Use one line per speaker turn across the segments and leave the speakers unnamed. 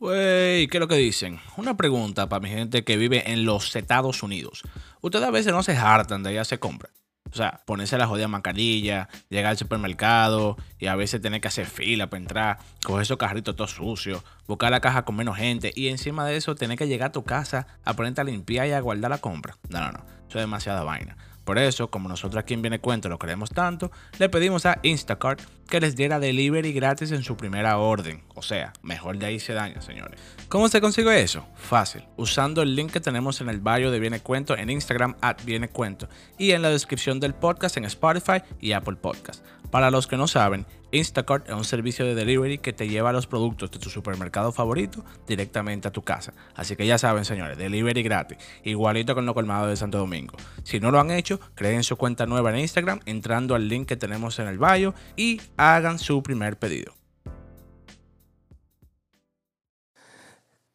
Wey, ¿qué es lo que dicen? Una pregunta para mi gente que vive en los Estados Unidos. Ustedes a veces no se hartan de ir a hacer compras. O sea, ponerse la jodida mascarilla, llegar al supermercado y a veces tener que hacer fila para entrar, coger esos carritos todos sucios, buscar la caja con menos gente y encima de eso tener que llegar a tu casa a ponerte a limpiar y a guardar la compra. No, no, no. Eso es demasiada vaina. Por eso, como nosotros aquí en Viene Cuento lo queremos tanto, le pedimos a Instacart que les diera delivery gratis en su primera orden. O sea, mejor de ahí se daña, señores. ¿Cómo se consigue eso? Fácil, usando el link que tenemos en el bio de Viene Cuento en Instagram at Viene Cuento y en la descripción del podcast en Spotify y Apple Podcast. Para los que no saben, Instacart es un servicio de delivery que te lleva los productos de tu supermercado favorito directamente a tu casa. Así que ya saben, señores, delivery gratis, igualito con lo colmado de Santo Domingo. Si no lo han hecho, creen su cuenta nueva en Instagram entrando al link que tenemos en el bio y hagan su primer pedido.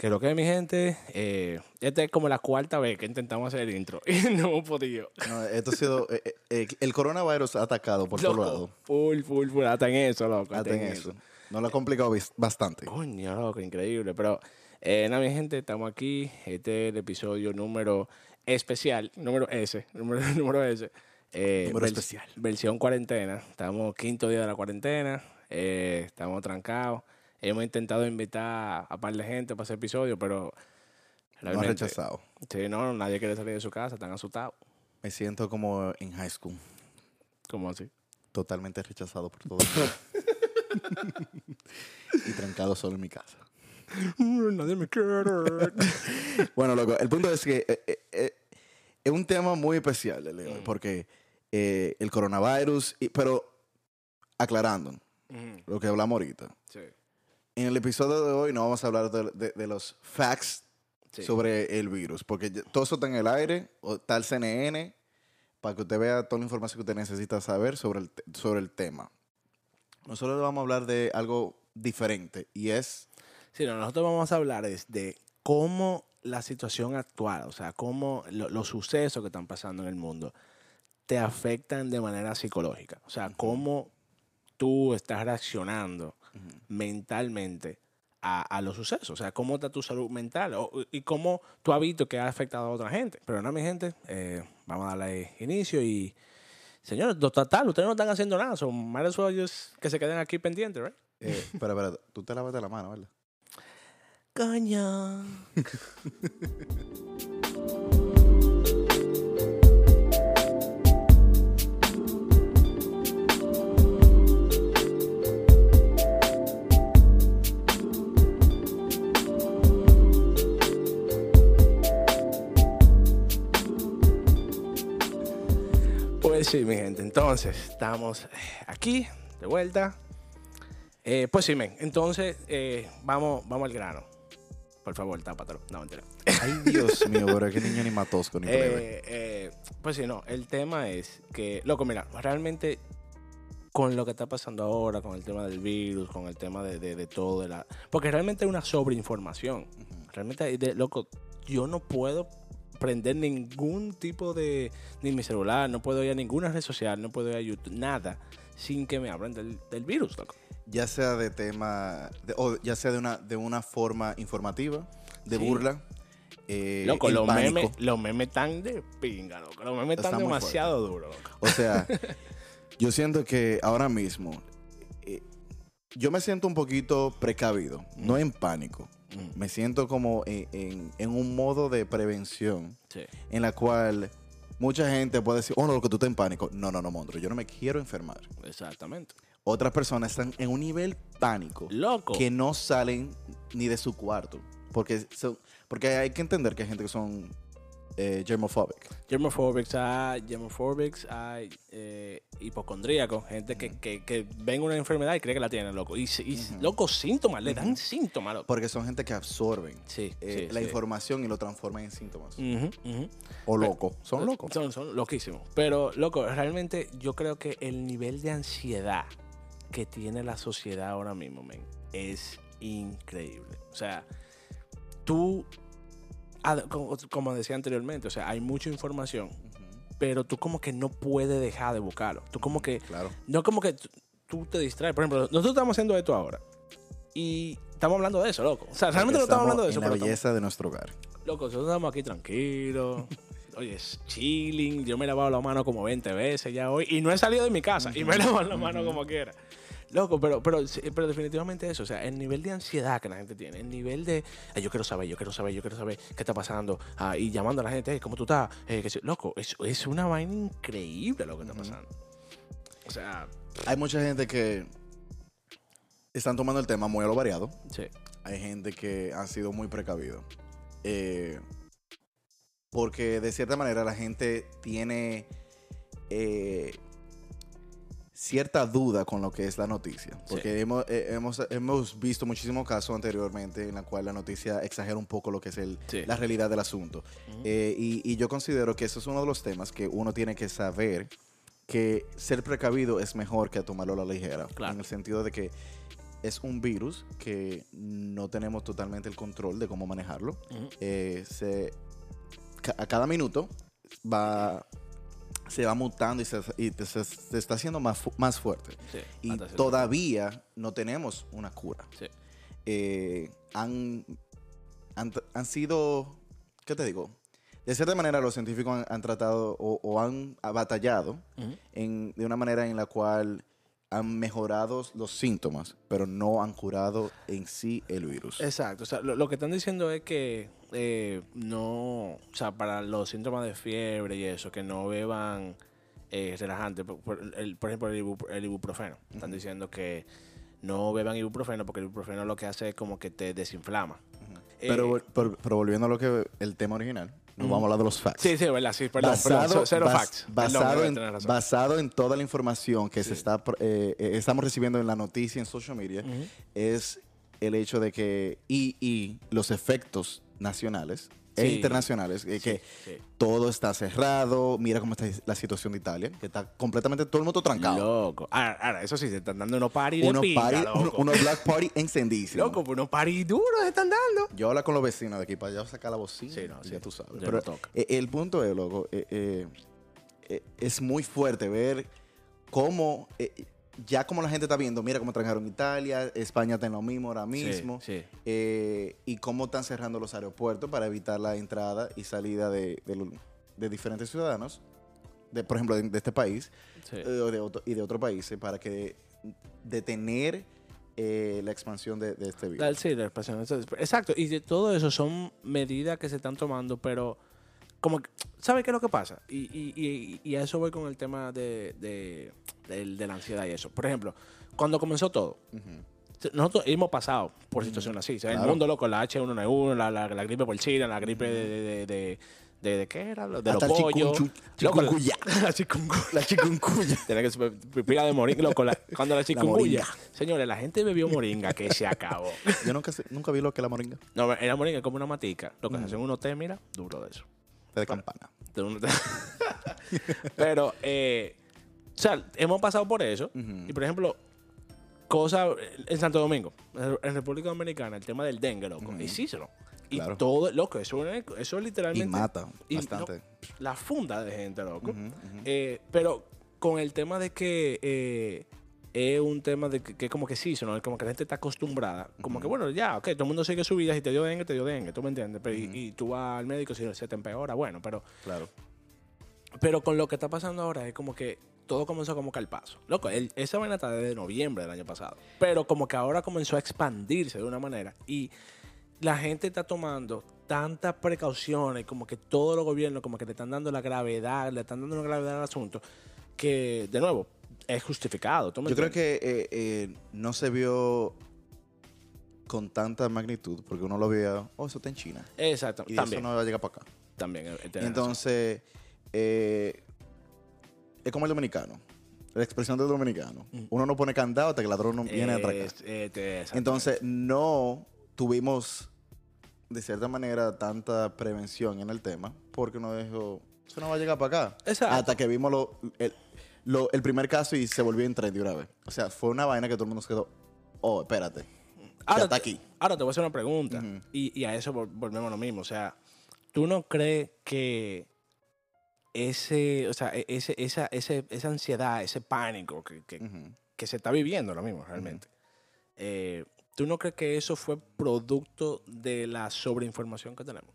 Que lo que es, mi gente, eh, esta es como la cuarta vez que intentamos hacer el intro y no hemos podido.
No, esto ha sido. eh, eh, eh, el coronavirus ha atacado por todos lados.
Full, full, full. Hasta en eso, loco.
Hasta en eso. Nos lo ha complicado bastante.
Coño, loco, increíble. Pero, eh, nada, mi gente, estamos aquí. Este es el episodio número especial, número S, número, número S. Eh,
Número
vers-
especial.
Versión cuarentena. Estamos quinto día de la cuarentena. estamos trancados. Hemos intentado invitar a par de gente para ese episodio, pero realmente...
rechazado.
Sí, no, nadie quiere salir de su casa, están asustados.
Me siento como en high school.
¿Cómo así?
Totalmente rechazado por todo el mundo. y trancado solo en mi casa.
nadie me quiere.
Bueno, loco, el punto es que eh, eh, eh, es un tema muy especial el de hoy,
Mm.
porque eh, el coronavirus, y- pero aclarando
Ujú,
lo que hablamos ahorita.
sí,
En el episodio de hoy no vamos a hablar de, de- de los facts
sí.
sobre el virus, porque todo eso está en el aire, o está el CNN, para que usted vea toda la información que usted necesita saber sobre el, sobre el tema. Nosotros vamos a hablar de algo diferente y es,
Sí, no, nosotros vamos a hablar es de cómo la situación actual, o sea, cómo lo- los sucesos que están pasando en el mundo te afectan de manera psicológica. O sea, cómo tú estás reaccionando mentalmente a, a los sucesos. O sea, cómo está tu salud mental o- y cómo tú has visto que ha afectado a otra gente. Pero nada, mi gente, eh, vamos a darle inicio y... Señores, total, ustedes no están haciendo nada. Son más ellos que se queden aquí pendientes, ¿right?
eh, espera, espera, tú te lavaste la mano, ¿verdad?
Coño. sí, mi gente. Entonces, estamos eh, aquí, de vuelta. Eh, pues sí, men. Entonces, eh, vamos, vamos al grano. Por favor, tápatelo. No, mentira.
Ay, Dios mío, pero qué niño ni matosco ni.
Eh, eh, pues sí, no. El tema es que, loco, mira, realmente con lo que está pasando ahora, con el tema del virus, con el tema de, de- de todo, de la, porque realmente hay una sobreinformación. Realmente, de, loco, yo no puedo prender ningún tipo de, ni mi celular, no puedo ir a ninguna red social, no puedo ir a YouTube, nada, sin que me hablen del, del virus, loco.
Ya sea de tema, de- o ya sea de una, de una forma informativa, de
Sí.
burla, eh,
Loco, los memes, los memes están de pinga, loco. Los memes
Está
están demasiado duros, loco.
O sea, yo siento que ahora mismo, eh, yo me siento un poquito precavido, no en pánico.
Mm.
Me siento como en, en- en un modo de prevención
Sí.
en la cual mucha gente puede decir, oh, no, lo que tú estás en pánico. No, no, no, monstruo, yo no me quiero enfermar.
Exactamente.
Otras personas están en un nivel pánico
Loco.
que no salen ni de su cuarto. Porque, son- porque hay que entender que hay gente que son eh, germophobic.
Germophobics hay, germophobics hay eh, hipocondríacos, gente que, que, que ven una enfermedad y cree que la tienen, loco. Y, y loco, síntomas, le dan síntomas, loco.
Porque son gente que absorben
Sí,
eh,
sí,
la
sí.
información y lo transforman en síntomas. O locos. Son locos.
Son, son loquísimos. Pero, loco, realmente yo creo que el nivel de ansiedad que tiene la sociedad ahora mismo, men, es increíble. O sea, tú, ah, como, decía anteriormente, o sea, hay mucha información, pero tú como que no puedes dejar de buscarlo. Tú como que,
Claro.
no como que tú, te distraes. Por ejemplo, nosotros estamos haciendo esto ahora. Y estamos hablando de eso, loco. O sea, realmente no estamos hablando de eso.
En la
pero estamos-
belleza de nuestro hogar.
Loco, nosotros estamos aquí tranquilos. Oye, es chilling. Yo me he lavado la mano como 20 veces ya hoy. Y no he salido de mi casa. Y me he lavado la mano como quiera. Loco, pero, pero, pero definitivamente eso. O sea, el nivel de ansiedad que la gente tiene. El nivel de. "Ay, yo quiero saber, yo quiero saber, yo quiero saber qué está pasando. ah, y llamando a la gente, "Hey, ¿cómo tú estás? Eh, que si-". loco, es, es una vaina increíble lo que está pasando. O sea,
Hay mucha gente que están tomando el tema muy a lo variado.
sí.
Hay gente que han sido muy precavidos. Eh, porque de cierta manera la gente tiene eh, cierta duda con lo que es la noticia. Porque hemos, eh, hemos, hemos visto muchísimos casos anteriormente en la cual la noticia exagera un poco lo que es el,
Sí.
la realidad del asunto. Eh, y, y yo considero que eso es uno de los temas que uno tiene que saber que ser precavido es mejor que tomarlo a la ligera.
Claro.
En el sentido de que es un virus que no tenemos totalmente el control de cómo manejarlo. Eh, se, a cada minuto va, se va mutando y se, y se- se está haciendo más, fu- más fuerte.
sí.
Y todavía no tenemos una cura.
Sí.
Eh, han, han, han sido, ¿qué te digo? De cierta manera los científicos han, han tratado o, o han batallado en- de una manera en la cual han mejorado los síntomas, pero no han curado en sí el virus.
Exacto, o sea, lo, lo que están diciendo es que eh, no, o sea, para los síntomas de fiebre y eso, que no beban eh, relajantes, por, por el- por ejemplo, el, ibu- el ibuprofeno. Están diciendo que no beban ibuprofeno porque el ibuprofeno lo que hace es como que te desinflama.
Pero,
Eh,
pero- pero volviendo a lo que el tema original, nos vamos a hablar de los facts.
sí, sí, verdad, sí, perdón,
basado,
perdón, cero
bas-
facts.
Basado, en, basado en toda la información que se está eh, eh, estamos recibiendo en la noticia en social media es el hecho de que y, y los efectos nacionales e
Sí.
internacionales eh, que
Sí.
todo está cerrado mira cómo está la situación de Italia que está completamente todo el mundo trancado
Loco. Ahora, ahora, eso sí, se están dando unos party
unos, party-
loco.
uno- unos black party encendidísimos
Loco, pues unos party duros se están dando.
yo hablo con los vecinos de aquí para allá sacar la bocina
Sí, no,
ya tú sabes pero
no toca.
eh, el punto es loco eh, eh, es muy fuerte ver cómo ya como la gente está viendo mira cómo trancaron Italia España está en lo mismo ahora mismo
Sí, sí.
eh, y cómo están cerrando los aeropuertos para evitar la entrada y salida de, de lo- de diferentes ciudadanos, de, por ejemplo, de, de este país
sí.
eh, o de otro- y de otros países, para que detener eh, la expansión de, este virus.
Sí, la es- Exacto. Y de todo eso son medidas que se están tomando, pero como que, ¿sabe qué es lo que pasa? Y, y- y- y a eso voy con el tema de, de, del- de la ansiedad y eso. Por ejemplo, cuando comenzó todo, nosotros hemos pasado por situaciones así. O sea, El mundo loco, la H1N1, la, la, la gripe porcina, la gripe de, de, de, de, de- de- ¿qué era? De los
Hasta el
pollos.
chikungunya.
La chikungunya.
La chikungunya.
Tiene que pila de moringa, loco. la- cuando la chikungunya. Señores, la gente bebió moringa que se acabó.
Yo nunca, nunca vi lo que es la moringa
No, era moringa como una matica. Lo que se
Ujú.
hacen unos té, mira, duro de eso.
De campana.
Pero, eh, o sea, hemos pasado por eso. Y por ejemplo, cosa en Santo Domingo, en República Dominicana, el tema del dengue, loco.
Ujú.
Hicíselo. Y
Claro.
todo, loco, eso, es- eso es
Y
literalmente
mata
y
bastante.
la funda de gente, loco. Eh, pero con el tema de que eh, es un tema de que, que como que sí, ¿no? como que la gente está acostumbrada. Como que, bueno, ya, ok, todo el mundo sigue su vida. Si te dio dengue, te dio dengue, ¿tú me entiendes? Pero, y- tú vas al médico, si se te empeora, bueno, pero,
Claro.
pero con lo que está pasando ahora es como que todo comenzó como que al paso. Loco, el- esa vaina está desde noviembre del año pasado. Pero como que ahora comenzó a expandirse de una manera. Y la gente está tomando tantas precauciones, como que todos los gobiernos como que le están dando la gravedad, le están dando la gravedad al asunto, que de nuevo es justificado. ¿tú me
Yo creo que eh, eh, no se vio con tanta magnitud porque uno lo veía, oh, eso está en China.
Exacto,
Y
también.
eso no va a llegar para acá.
también eh.
Entonces, eh, es como el dominicano. La expresión del dominicano.
Mm.
Uno no pone candado hasta que el ladrón no viene a atracar.
Es- te- exacto.
Entonces, no tuvimos, de cierta manera, tanta prevención en el tema porque uno dijo, eso no va a llegar para acá.
Exacto.
Hasta que vimos lo- el, lo- el primer caso y se volvió en tren de una vez. O sea, fue una vaina que todo el mundo se quedó, oh, espérate. ya está aquí.
Ahora te voy a hacer una pregunta. Y, y a eso vol- volvemos a lo mismo. O sea, ¿tú no crees que ese, o sea, e- ese, esa, ese- esa ansiedad, ese pánico que, que- se está viviendo lo mismo realmente, eh, ¿tú no crees que eso fue producto de la sobreinformación que tenemos?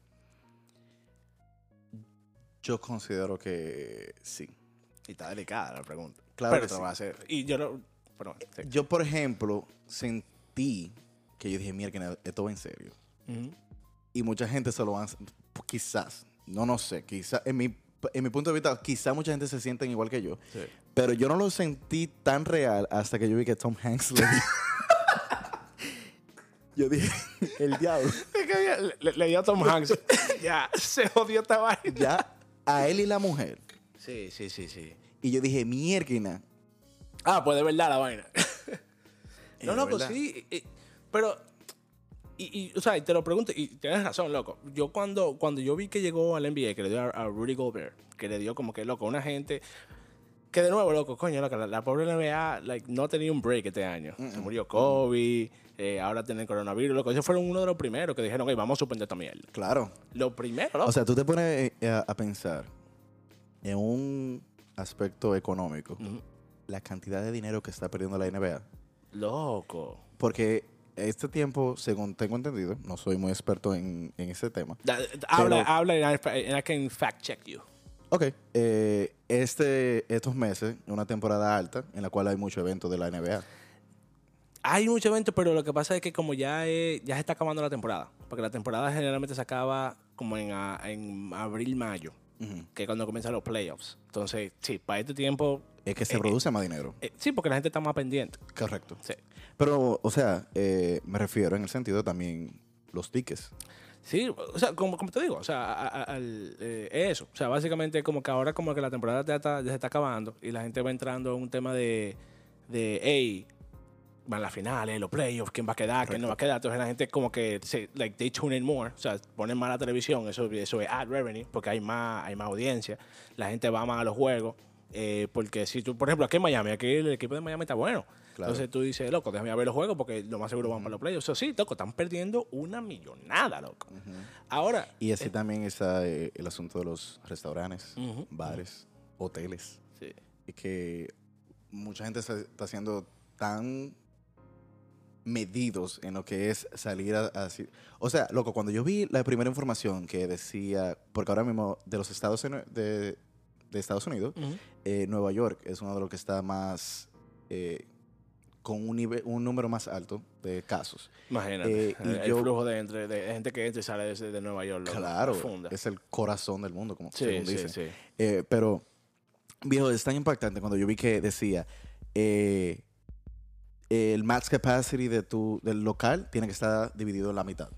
Yo considero que sí.
Y está delicada la pregunta.
Claro
Pero
que
te
sí.
lo voy a hacer. Y yo no... Perdón. sí.
Yo, por ejemplo, sentí que yo dije, mierda, esto va en serio. Y mucha gente se lo van, quizás, no, no sé, quizás, en mi, en mi punto de vista, quizás mucha gente se sienten igual que yo.
Sí.
Pero yo no lo sentí tan real hasta que yo vi que Tom Hanks le Yo dije, el diablo.
Le- le dio a Tom Hanks. ya, se jodió esta vaina.
Ya, a él y la mujer.
Sí, sí, sí, sí.
Y yo dije, mierda.
Ah, pues de verdad la vaina. no,
Es
loco,
verdad.
sí. eh, pero, y, y, o sea, y te lo pregunto, y tienes razón, loco. Yo cuando, cuando yo vi que llegó al NBA, que le dio a, a Rudy Gobert, que le dio como que, loco, una gente... Que de nuevo, loco, coño, loco, la, la pobre NBA like, no tenido un break este año. Se murió Kobe, eh, ahora tienen coronavirus, loco. Ellos fueron uno de los primeros que dijeron, "Ey, vamos a suspender esta mierda.
Claro.
Lo primero, loco.
O sea, tú te pones eh, a, a pensar en un aspecto económico, la cantidad de dinero que está perdiendo la NBA.
loco.
Porque este tiempo, según tengo entendido, no soy muy experto en, en ese tema.
Da- habla, habla, and I, can fact check you.
Ok, eh, este, estos meses, una temporada alta en la cual hay muchos eventos de la NBA.
Hay muchos eventos, pero lo que pasa es que como ya, ya se está acabando la temporada, porque la temporada generalmente se acaba como en, en abril, mayo, Que es cuando comienzan los playoffs. Entonces, sí, para este tiempo,
Es que se
Eh,
produce más dinero.
eh, sí, porque la gente está más pendiente.
Correcto.
Sí.
Pero, o sea, eh, me refiero en el sentido también los tickets.
Sí, o sea, como, como te digo, o sea, a- a- al, eh, eso. O sea, básicamente como que ahora como que la temporada ya, está, ya se está acabando y la gente va entrando en un tema de, de hey, van las finales, los playoffs, quién va a quedar, quién no va a quedar. Entonces la gente como que, se, like, they tune in more. O sea, ponen más la televisión, eso, eso es ad revenue, porque hay más, hay más audiencia. La gente va más a los juegos. eh, porque si tú, por ejemplo, aquí en Miami, aquí el equipo de Miami está bueno.
Claro.
Entonces tú dices, loco, déjame ver los juegos porque lo más seguro van para los playoffs. Eso sí, loco, están perdiendo una millonada, loco. Ahora,
Y así también está eh, el asunto de los restaurantes, bares, hoteles.
sí.
Y que mucha gente se está haciendo tan medidos en lo que es salir a, O sea, loco, cuando yo vi la primera información que decía, porque ahora mismo de los estados de, de Estados Unidos, eh, Nueva York es uno de los que está más eh, con un, nivel, un número más alto de casos.
Imagínate.
Eh, y
el, el
yo-
flujo de, entre, de gente que entra y sale desde de Nueva York. loco,
Claro,
profunda.
es el corazón del mundo, como
Sí,
según
sí,
dicen.
sí.
Eh, pero, viejo, es tan impactante cuando yo vi que decía eh, el max capacity de tu, del local tiene que estar dividido en la mitad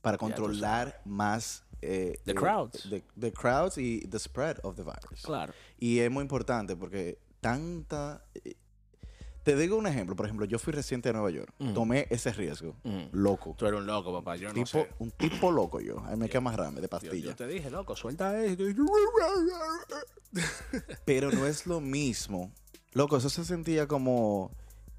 para controlar más eh,
The
eh,
crowds.
The, the crowds y the spread of the virus.
Claro.
Y es muy importante porque tanta... eh, Te digo un ejemplo. Por ejemplo, yo fui reciente a Nueva York.
Ujú.
Tomé ese riesgo.
Ujú.
Loco.
Tú eres un loco, papá. Yo no
Tipo,
sé.
un tipo loco yo. Ahí me queda más grande de
Yo,
pastilla.
yo te dije, loco, suelta tú-
Pero no es lo mismo. Loco, eso se sentía como...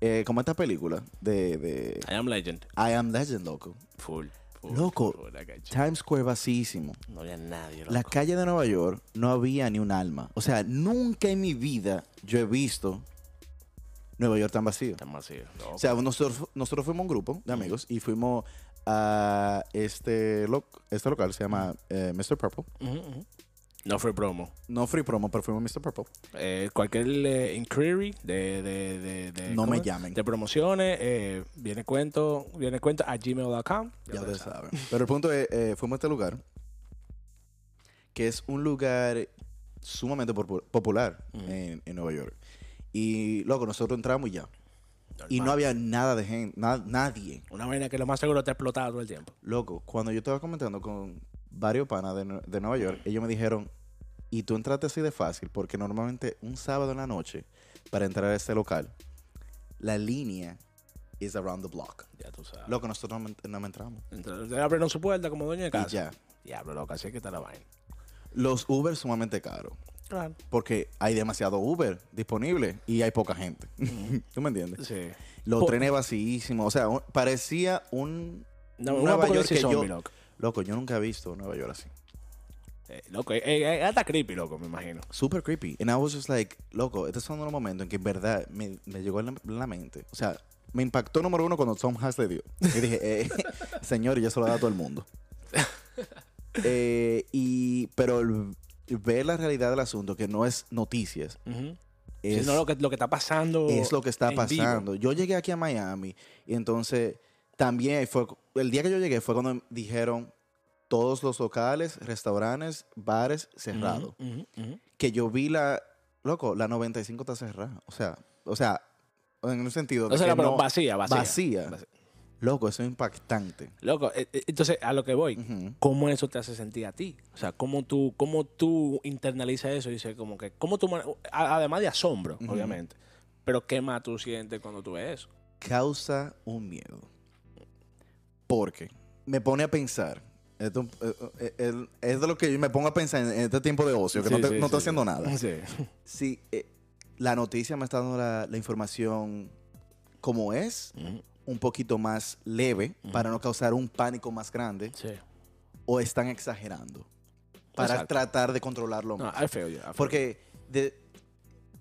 eh, como esta película de, de
I am legend.
I Am Legend, loco.
Full. full
Loco.
full.
Times Square vacísimo.
No había nadie, loco.
La calle de Nueva York no había ni un alma. O sea, nunca en mi vida yo he visto Nueva York tan vacío.
Está vacío, loco.
O sea, nosotros, nosotros fuimos un grupo de amigos y fuimos a este, lo- este local, se llama eh, Mr. Purple.
No fue promo.
No free promo, pero fuimos a Mr. Purple.
Eh, cualquier eh, inquiry de, de, de, de-
No
¿cómo
me
es?
llamen.
de promociones, eh, viene cuento, viene cuento a gmail.com.
Ya ustedes saben. Pero el punto es, eh, fuimos a este lugar, que es un lugar sumamente popu- popular en, en Nueva York. Y, loco, nosotros entramos y ya. Y no había nada de gente, na- nadie.
Una vaina que lo más seguro te ha explotado todo el tiempo.
Loco, cuando yo estaba comentando con varios panas de, de Nueva York, ellos me dijeron, y tú entraste así de fácil, porque normalmente un sábado en la noche, para entrar a este local, la línea is around the block.
Ya tú sabes.
Loco, nosotros no, me- no me entramos.
Entonces, abrieron su puerta como dueño de
Y
casa.
ya.
Diablo, loco, así que está la vaina.
Los Uber sumamente caros.
Claro.
Porque hay demasiado Uber disponible y hay poca gente. ¿Tú me entiendes?
Sí.
Los trenes vacísimos. O sea, un- parecía un
No,
Nueva York que yo...
loco.
Loco, yo nunca he visto Nueva York así.
Eh, loco, eh, eh, hasta creepy, loco, me imagino.
Super creepy. And I was just like, loco, estos son los momentos en que en verdad me, me llegó en la, en la mente. O sea, me impactó número uno cuando Tom Hanks le dio. Y dije, eh, señor, y eso lo da a todo el mundo. Eh, y, pero el- ver la realidad del asunto, que no es noticias, es,
lo que, lo que está pasando.
es lo que está
en vivo.
pasando. Yo llegué aquí a Miami y entonces también fue, el día que yo llegué fue cuando dijeron todos los locales, restaurantes, bares cerrados. Que yo vi la, loco, la 95 está cerrada. O sea, o sea, en un sentido de
O sea,
que
pero
no-
vacía, vacía.
vacía.
Vacía.
Loco, eso es impactante.
Loco, eh, eh, entonces a lo que voy. ¿cómo eso te hace sentir a ti? O sea, ¿cómo tú, cómo tú internalizas eso? Y dices, como que, ¿cómo tú, además de asombro, obviamente, pero ¿qué más tú sientes cuando tú ves eso?
Causa un miedo. Porque me pone a pensar. Esto, eh, eh, es de lo que yo me pongo a pensar en, este tiempo de ocio, que
Sí,
no, te-
sí,
no
sí,
estoy haciendo nada.
Sí.
Si eh, la noticia me está dando la, la información como es, un poquito más leve, para no causar un pánico más grande,
Sí.
o están exagerando para
Exacto.
tratar de controlarlo
No,
más.
Feel
Porque, de,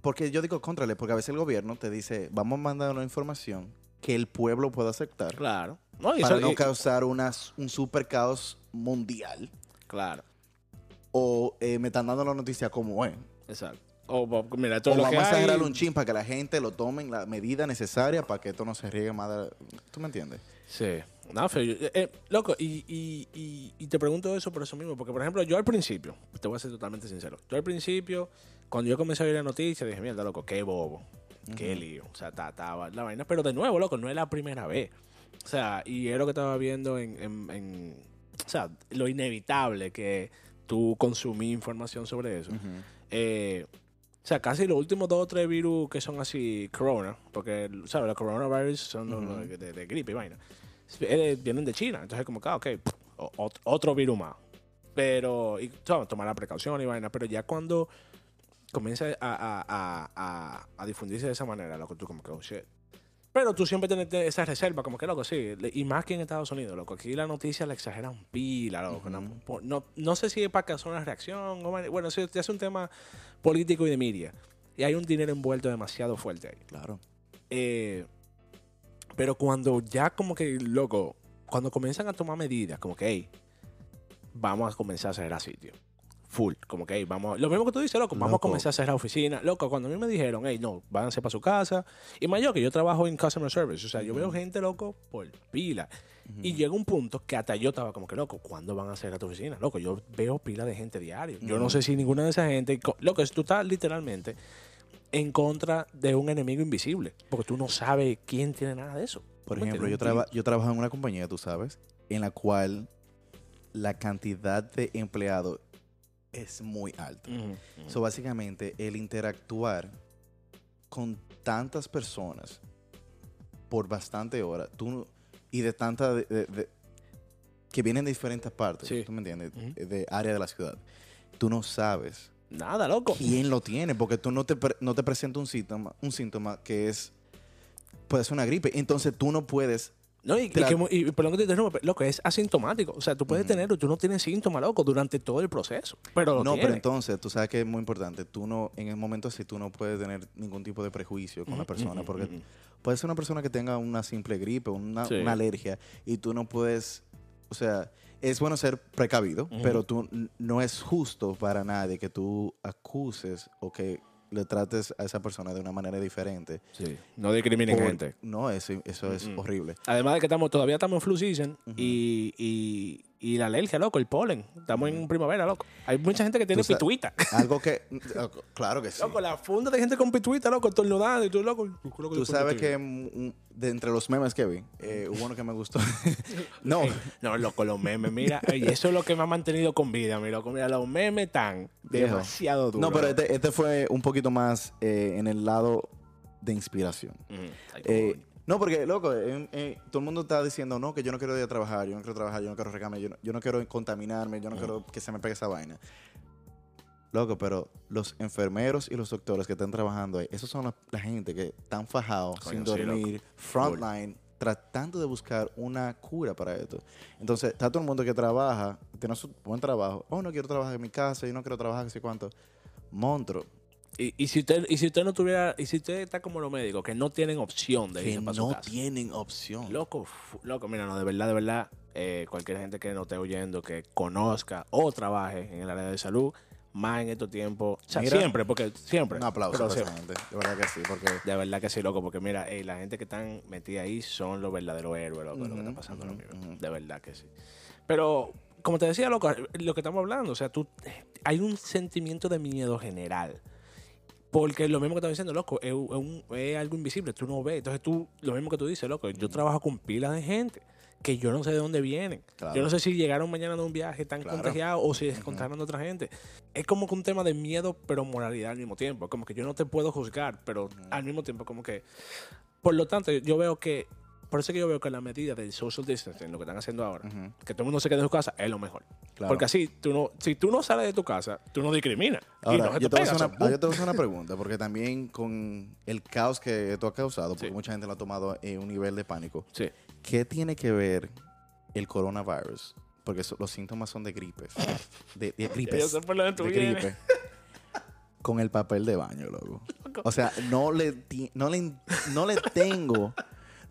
porque yo digo contrale, porque a veces el gobierno te dice, vamos a mandar una información que el pueblo pueda aceptar.
Claro. No, y
para
eso-
no
y-
causar un super caos mundial.
Claro,
O eh, me están dando la noticia como es.
exacto. O, mira, todo
O
lo
vamos
que
a
hay-
un chin para que la gente lo tomen la medida necesaria para que esto no se riegue más. de- ¿Tú me entiendes?
Sí. No, feo. Eh, eh, loco, y, y, y, y te pregunto eso por eso mismo, porque por ejemplo, yo al principio, te voy a ser totalmente sincero, yo al principio, cuando yo comencé a ver la noticia, dije, mierda, loco, qué bobo, qué lío, o sea, ta- estaba la vaina, pero de nuevo, loco, no es la primera vez. O sea, y es lo que estaba viendo en, en- en- o sea, lo inevitable que tú consumí información sobre eso. Eh, o sea, casi los últimos dos o tres virus que son así, corona, porque, ¿sabes? Los coronavirus son los de, de gripe y vaina. Eh, vienen de China, entonces como que, ah, ok, otro virus más. Pero, y tomar la precaución y vaina, pero ya cuando comienza a, a, a, a, a difundirse de esa manera, loco, tú como que, oh, shit. Pero tú siempre tienes esa reserva, como que, loco, sí. Y más que en Estados Unidos, loco. Aquí la noticia la exageran pila, loco. no, no, no sé si es para causar una reacción. o bueno, ya es un tema político y de media. Y hay un dinero envuelto demasiado fuerte ahí.
Claro.
Eh, pero cuando ya como que, loco, cuando comienzan a tomar medidas, como que, hey, vamos a comenzar a cerrar sitio. Full, como que, hey, vamos, lo mismo que tú dices, loco, vamos a comenzar a cerrar oficina. Loco, cuando a mí me dijeron, hey, no, váyanse para su casa. Y más yo, que yo trabajo en customer service, o sea, yo veo gente, loco, por pila. Y llega un punto que hasta yo estaba como que, loco, ¿cuándo van a cerrar tu oficina? Loco, yo veo pila de gente diario. Yo no sé si ninguna de esa gente, co- loco, tú estás literalmente en contra de un enemigo invisible, porque tú no sabes quién tiene nada de eso.
Por
¿Tú me
ejemplo, yo, traba- yo trabajo en una compañía, tú sabes, en la cual la cantidad de empleados es muy.
Ujú, ujú.
So, básicamente, el interactuar con tantas personas por bastante hora, tú y de tantas de- de- de- que vienen de diferentes partes,
Sí.
¿tú me entiendes? De área de la ciudad. Tú no sabes
Nada, loco.
quién lo tiene, porque tú no te, no te presenta un síntoma, un síntoma que es, puede ser una gripe. Entonces tú no puedes,
No, y, y que y perdón que te interrumpa, loco, es asintomático. O sea, tú puedes tenerlo, tú no tienes síntomas, loco, durante todo el proceso. Pero lo
no, pero entonces tú sabes que es muy importante, tú no, en el momento así tú no puedes tener ningún tipo de prejuicio con la persona, porque
ujú.
puede ser una persona que tenga una simple gripe, una,
Sí.
una alergia, y tú no puedes, o sea, es bueno ser precavido, pero tú no es justo para nadie que tú acuses o que le trates a esa persona de una manera diferente.
Sí, no discriminen
Por-
gente.
No, eso, eso es horrible.
Además de que estamos, todavía estamos en flu season y, y, y la alergia, loco, el polen. Estamos en primavera, loco. Hay mucha gente que tiene
Tú sa-
pituita.
Algo que, claro que sí.
Loco, la funda de gente con pituita, loco, estornudando y tú, loco.
Tú sabes que mm, de entre los memes que vi, eh, hubo uno que me gustó. no,
No, loco, los memes, mira, ey, eso es lo que me ha mantenido con vida, mi loco. Mira, los memes están demasiado duros.
no, pero este, este fue un poquito más eh, en el lado de inspiración.
Ujú.
No, porque, loco, eh, eh, todo el mundo está diciendo, no, que yo no quiero ir a trabajar, yo no quiero trabajar, yo no quiero regarme, yo no, yo no quiero contaminarme, yo no quiero que se me pegue esa vaina. Loco, pero los enfermeros y los doctores que están trabajando ahí, esos son la, la gente que están fajados, sin
sí,
dormir, frontline, tratando de buscar una cura para esto. Entonces, está todo el mundo que trabaja, tiene su buen trabajo. Oh, no quiero trabajar en mi casa, yo no quiero trabajar, no sé cuánto. Monstruo.
Y, y si usted, y si usted no tuviera, y si usted está como los médicos, que no tienen opción de
Que
irse para su
no
casa.
tienen opción.
Loco, loco, mira, no, de verdad, de verdad, eh, cualquier gente que nos esté oyendo, que conozca o trabaje en el área de salud, más en estos tiempos, o sea,
Mira,
siempre, porque siempre.
Un aplauso. De verdad que sí, porque
De verdad que sí, loco, porque mira, ey, la gente que están metida ahí son los verdaderos héroes, loco, de lo que está pasando
ujú,
ahora mismo.
ujú.
De verdad que sí. Pero, como te decía, loco, lo que estamos hablando, o sea, tú, hay un sentimiento de miedo general. Porque lo mismo que estaba diciendo, loco, es, un- es algo invisible, tú no ves. Entonces tú, lo mismo que tú dices, loco, yo trabajo con pilas de gente que yo no sé de dónde vienen.
Claro.
Yo no sé si llegaron mañana de un viaje tan
Claro.
contagiados o si encontraron a otra gente. Es como que un tema de miedo, pero moralidad al mismo tiempo. Como que yo no te puedo juzgar, pero al mismo tiempo como que... Por lo tanto, yo veo que... Por eso que yo veo que la medida del social distancing, lo que están haciendo ahora, que todo el mundo se quede en su casa, es lo mejor.
Claro.
Porque así, tú no, si tú no sales de tu casa, tú no discriminas.
Ahora,
no
yo,
te
te voy a
pega, o
una,
sea,
yo te voy a hacer una pregunta, porque también con el caos que esto ha causado, porque
Sí.
mucha gente lo ha tomado en un nivel de pánico,
Sí.
¿qué tiene que ver el coronavirus? Porque so- los síntomas son de gripes. De, de gripes. De gripe. Con el papel de baño, loco. O sea, no le, no le, no le tengo.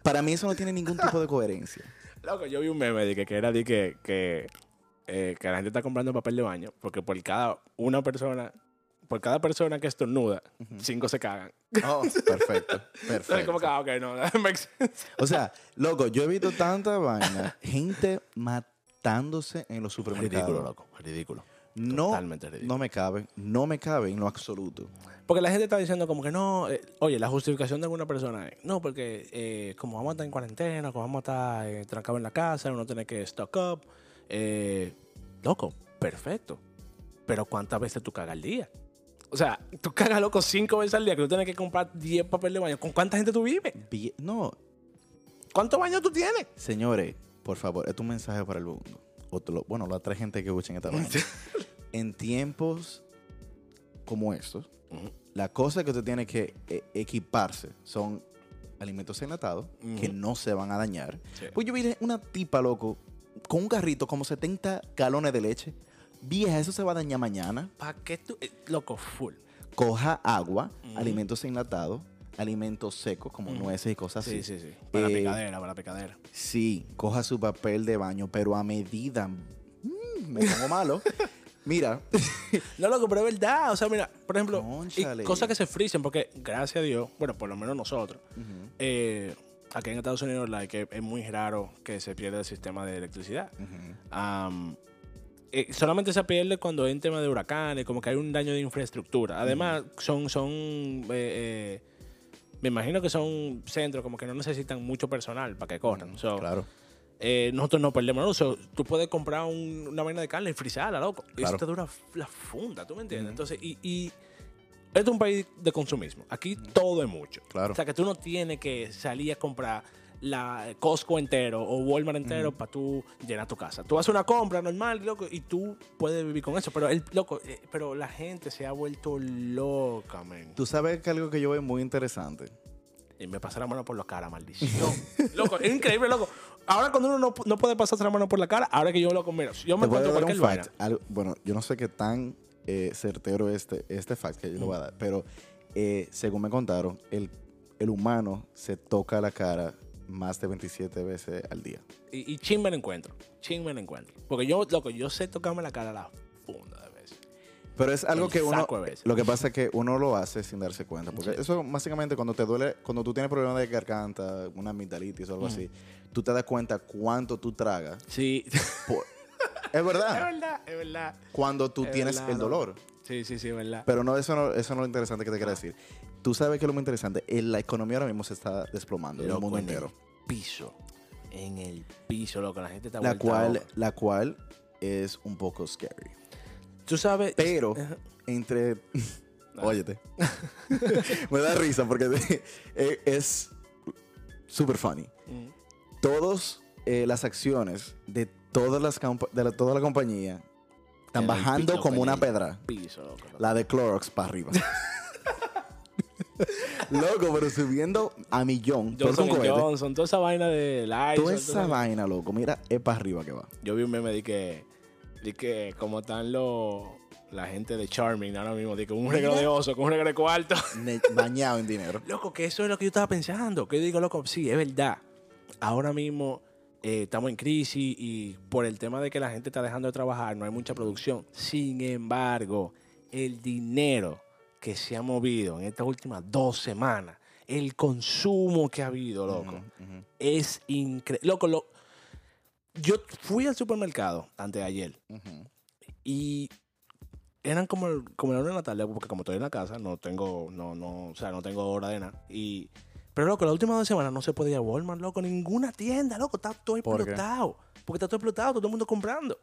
Para mí eso no tiene ningún tipo de coherencia.
Loco, yo vi un meme de que, que era de que, que, eh, que la gente está comprando papel de baño porque por cada una persona, por cada persona que estornuda, cinco se cagan.
Oh, perfecto. Perfecto.
como que, ah, ok, no, that makes sense.
O sea, loco, yo he visto tanta vaina, gente matándose en los supermercados.
loco, ridículo.
No,
Totalmente ridículo.
no me cabe, no me cabe en lo absoluto.
Porque la gente está diciendo como que no, eh, oye, la justificación de alguna persona es, no, porque eh, como vamos a estar en cuarentena, como vamos a estar eh, trancados en la casa, uno tiene que stock up, eh, loco, perfecto. Pero ¿cuántas veces tú cagas al día? O sea, tú cagas, loco, cinco veces al día, que tú tienes que comprar 10 papeles de baño. ¿Con cuánta gente tú vives?
Vi- No,
¿Cuántos baños tú tienes?
señores, por favor, es un mensaje para el mundo. O te lo- bueno, la tres gente que escuchen esta vaina. En tiempos como estos,
Ujú.
la cosa que usted tiene que eh, equiparse son alimentos enlatados que no se van a dañar.
Sí.
Pues yo vi una tipa, loco, con un carrito como 70 galones de leche. Vieja, eso se va a dañar mañana.
¿Para qué tú? eh, loco, full.
Coja agua, alimentos enlatados, alimentos secos como nueces y cosas
Sí,
así.
sí, sí. Para la
Eh,
picadera, para la picadera.
Sí, coja su papel de baño, pero a medida. Mm, me pongo malo. Mira,
No, loco, pero es verdad. O sea, mira, por ejemplo, y cosas que se frisen, porque gracias a Dios, bueno, por lo menos nosotros, eh, aquí en Estados Unidos like, es muy raro que se pierda el sistema de electricidad. eh, solamente se pierde cuando hay un tema de huracanes, como que hay un daño de infraestructura. Además, son, son eh, eh, me imagino que son centros como que no necesitan mucho personal para que corran. So,
claro.
Eh, nosotros no perdemos ¿no? So, tú puedes comprar un- una vaina de carne y frizarla, loco. Y
Claro.
eso te dura la funda, ¿tú me entiendes? Entonces, y, y esto es un país de consumismo. Aquí todo es mucho.
Claro.
O sea, que tú no tienes que salir a comprar la Costco entero o Walmart entero para tú llenar tu casa. Tú haces una compra normal, loco, y tú puedes vivir con eso. Pero el loco, eh, pero la gente se ha vuelto loca, man.
Tú sabes que algo que yo veo muy interesante.
Y me pasa la mano por la cara, maldición. loco, es increíble, loco. Ahora cuando uno no, no puede pasarse la mano por la cara, ahora que yo loco, mira, si yo me
a
encuentro cualquier
fact.
vaina.
algo- bueno, yo no sé qué tan eh, certero este, este fact que yo le voy a dar, pero eh, según me contaron, el, el humano se toca la cara más de 27 veces al día.
Y, y chin me lo encuentro. Chin me lo encuentro. Porque yo, loco, yo sé tocarme la cara la funda.
Pero es algo
El
que uno. Lo que pasa es que uno lo hace sin darse cuenta. Porque
Sí.
eso básicamente cuando te duele, cuando tú tienes problemas de garganta, una amigdalitis o algo así, tú te das cuenta cuánto tú tragas.
Sí.
por- es
es
verdad.
verdad, es verdad.
Cuando tú
Es
tienes
verdad,
el dolor.
Sí, sí, sí, es verdad.
Pero no, eso no, eso no es lo interesante que te quiero decir. Tú sabes que es lo muy interesante. Eh, La economía ahora mismo se está desplomando en el mundo
en
entero.
el piso. En el piso, loco. La gente está
La cual,
loca.
la cual es un poco scary.
Tú sabes.
Pero entre. Óyete. Me da risa porque eh, es super funny.
Mm.
Todas las acciones de todas las de la- toda la compañía están
En
bajando como una pedra.
Piso.
La de Clorox para arriba. loco, pero subiendo a millón.
Johnson. Johnson, toda esa vaina de Lysol,
Toda esa
esa-
vaina, loco. Mira, es para arriba que va.
Yo vi un meme de que, de que como están los, la gente de Charming ahora mismo, de con un regalo de oso, con un regalo de cuarto.
Bañado en dinero.
Loco, que eso es lo que yo estaba pensando. Que yo digo, loco, sí, es verdad. Ahora mismo eh, estamos en crisis y por el tema de que la gente está dejando de trabajar, no hay mucha producción. Sin embargo, el dinero que se ha movido en estas últimas dos semanas, el consumo que ha habido, loco, es increíble. Loco, lo- yo fui al supermercado antes de ayer y eran como, el- como la una de la tarde, porque como estoy en la casa, no tengo, no, no, o sea, no tengo hora de nada. Y, pero loco, las últimas dos semanas no se podía ir a Walmart, loco, ninguna tienda, loco, está todo
¿Por qué?
explotado. Porque está todo explotado, todo el mundo comprando.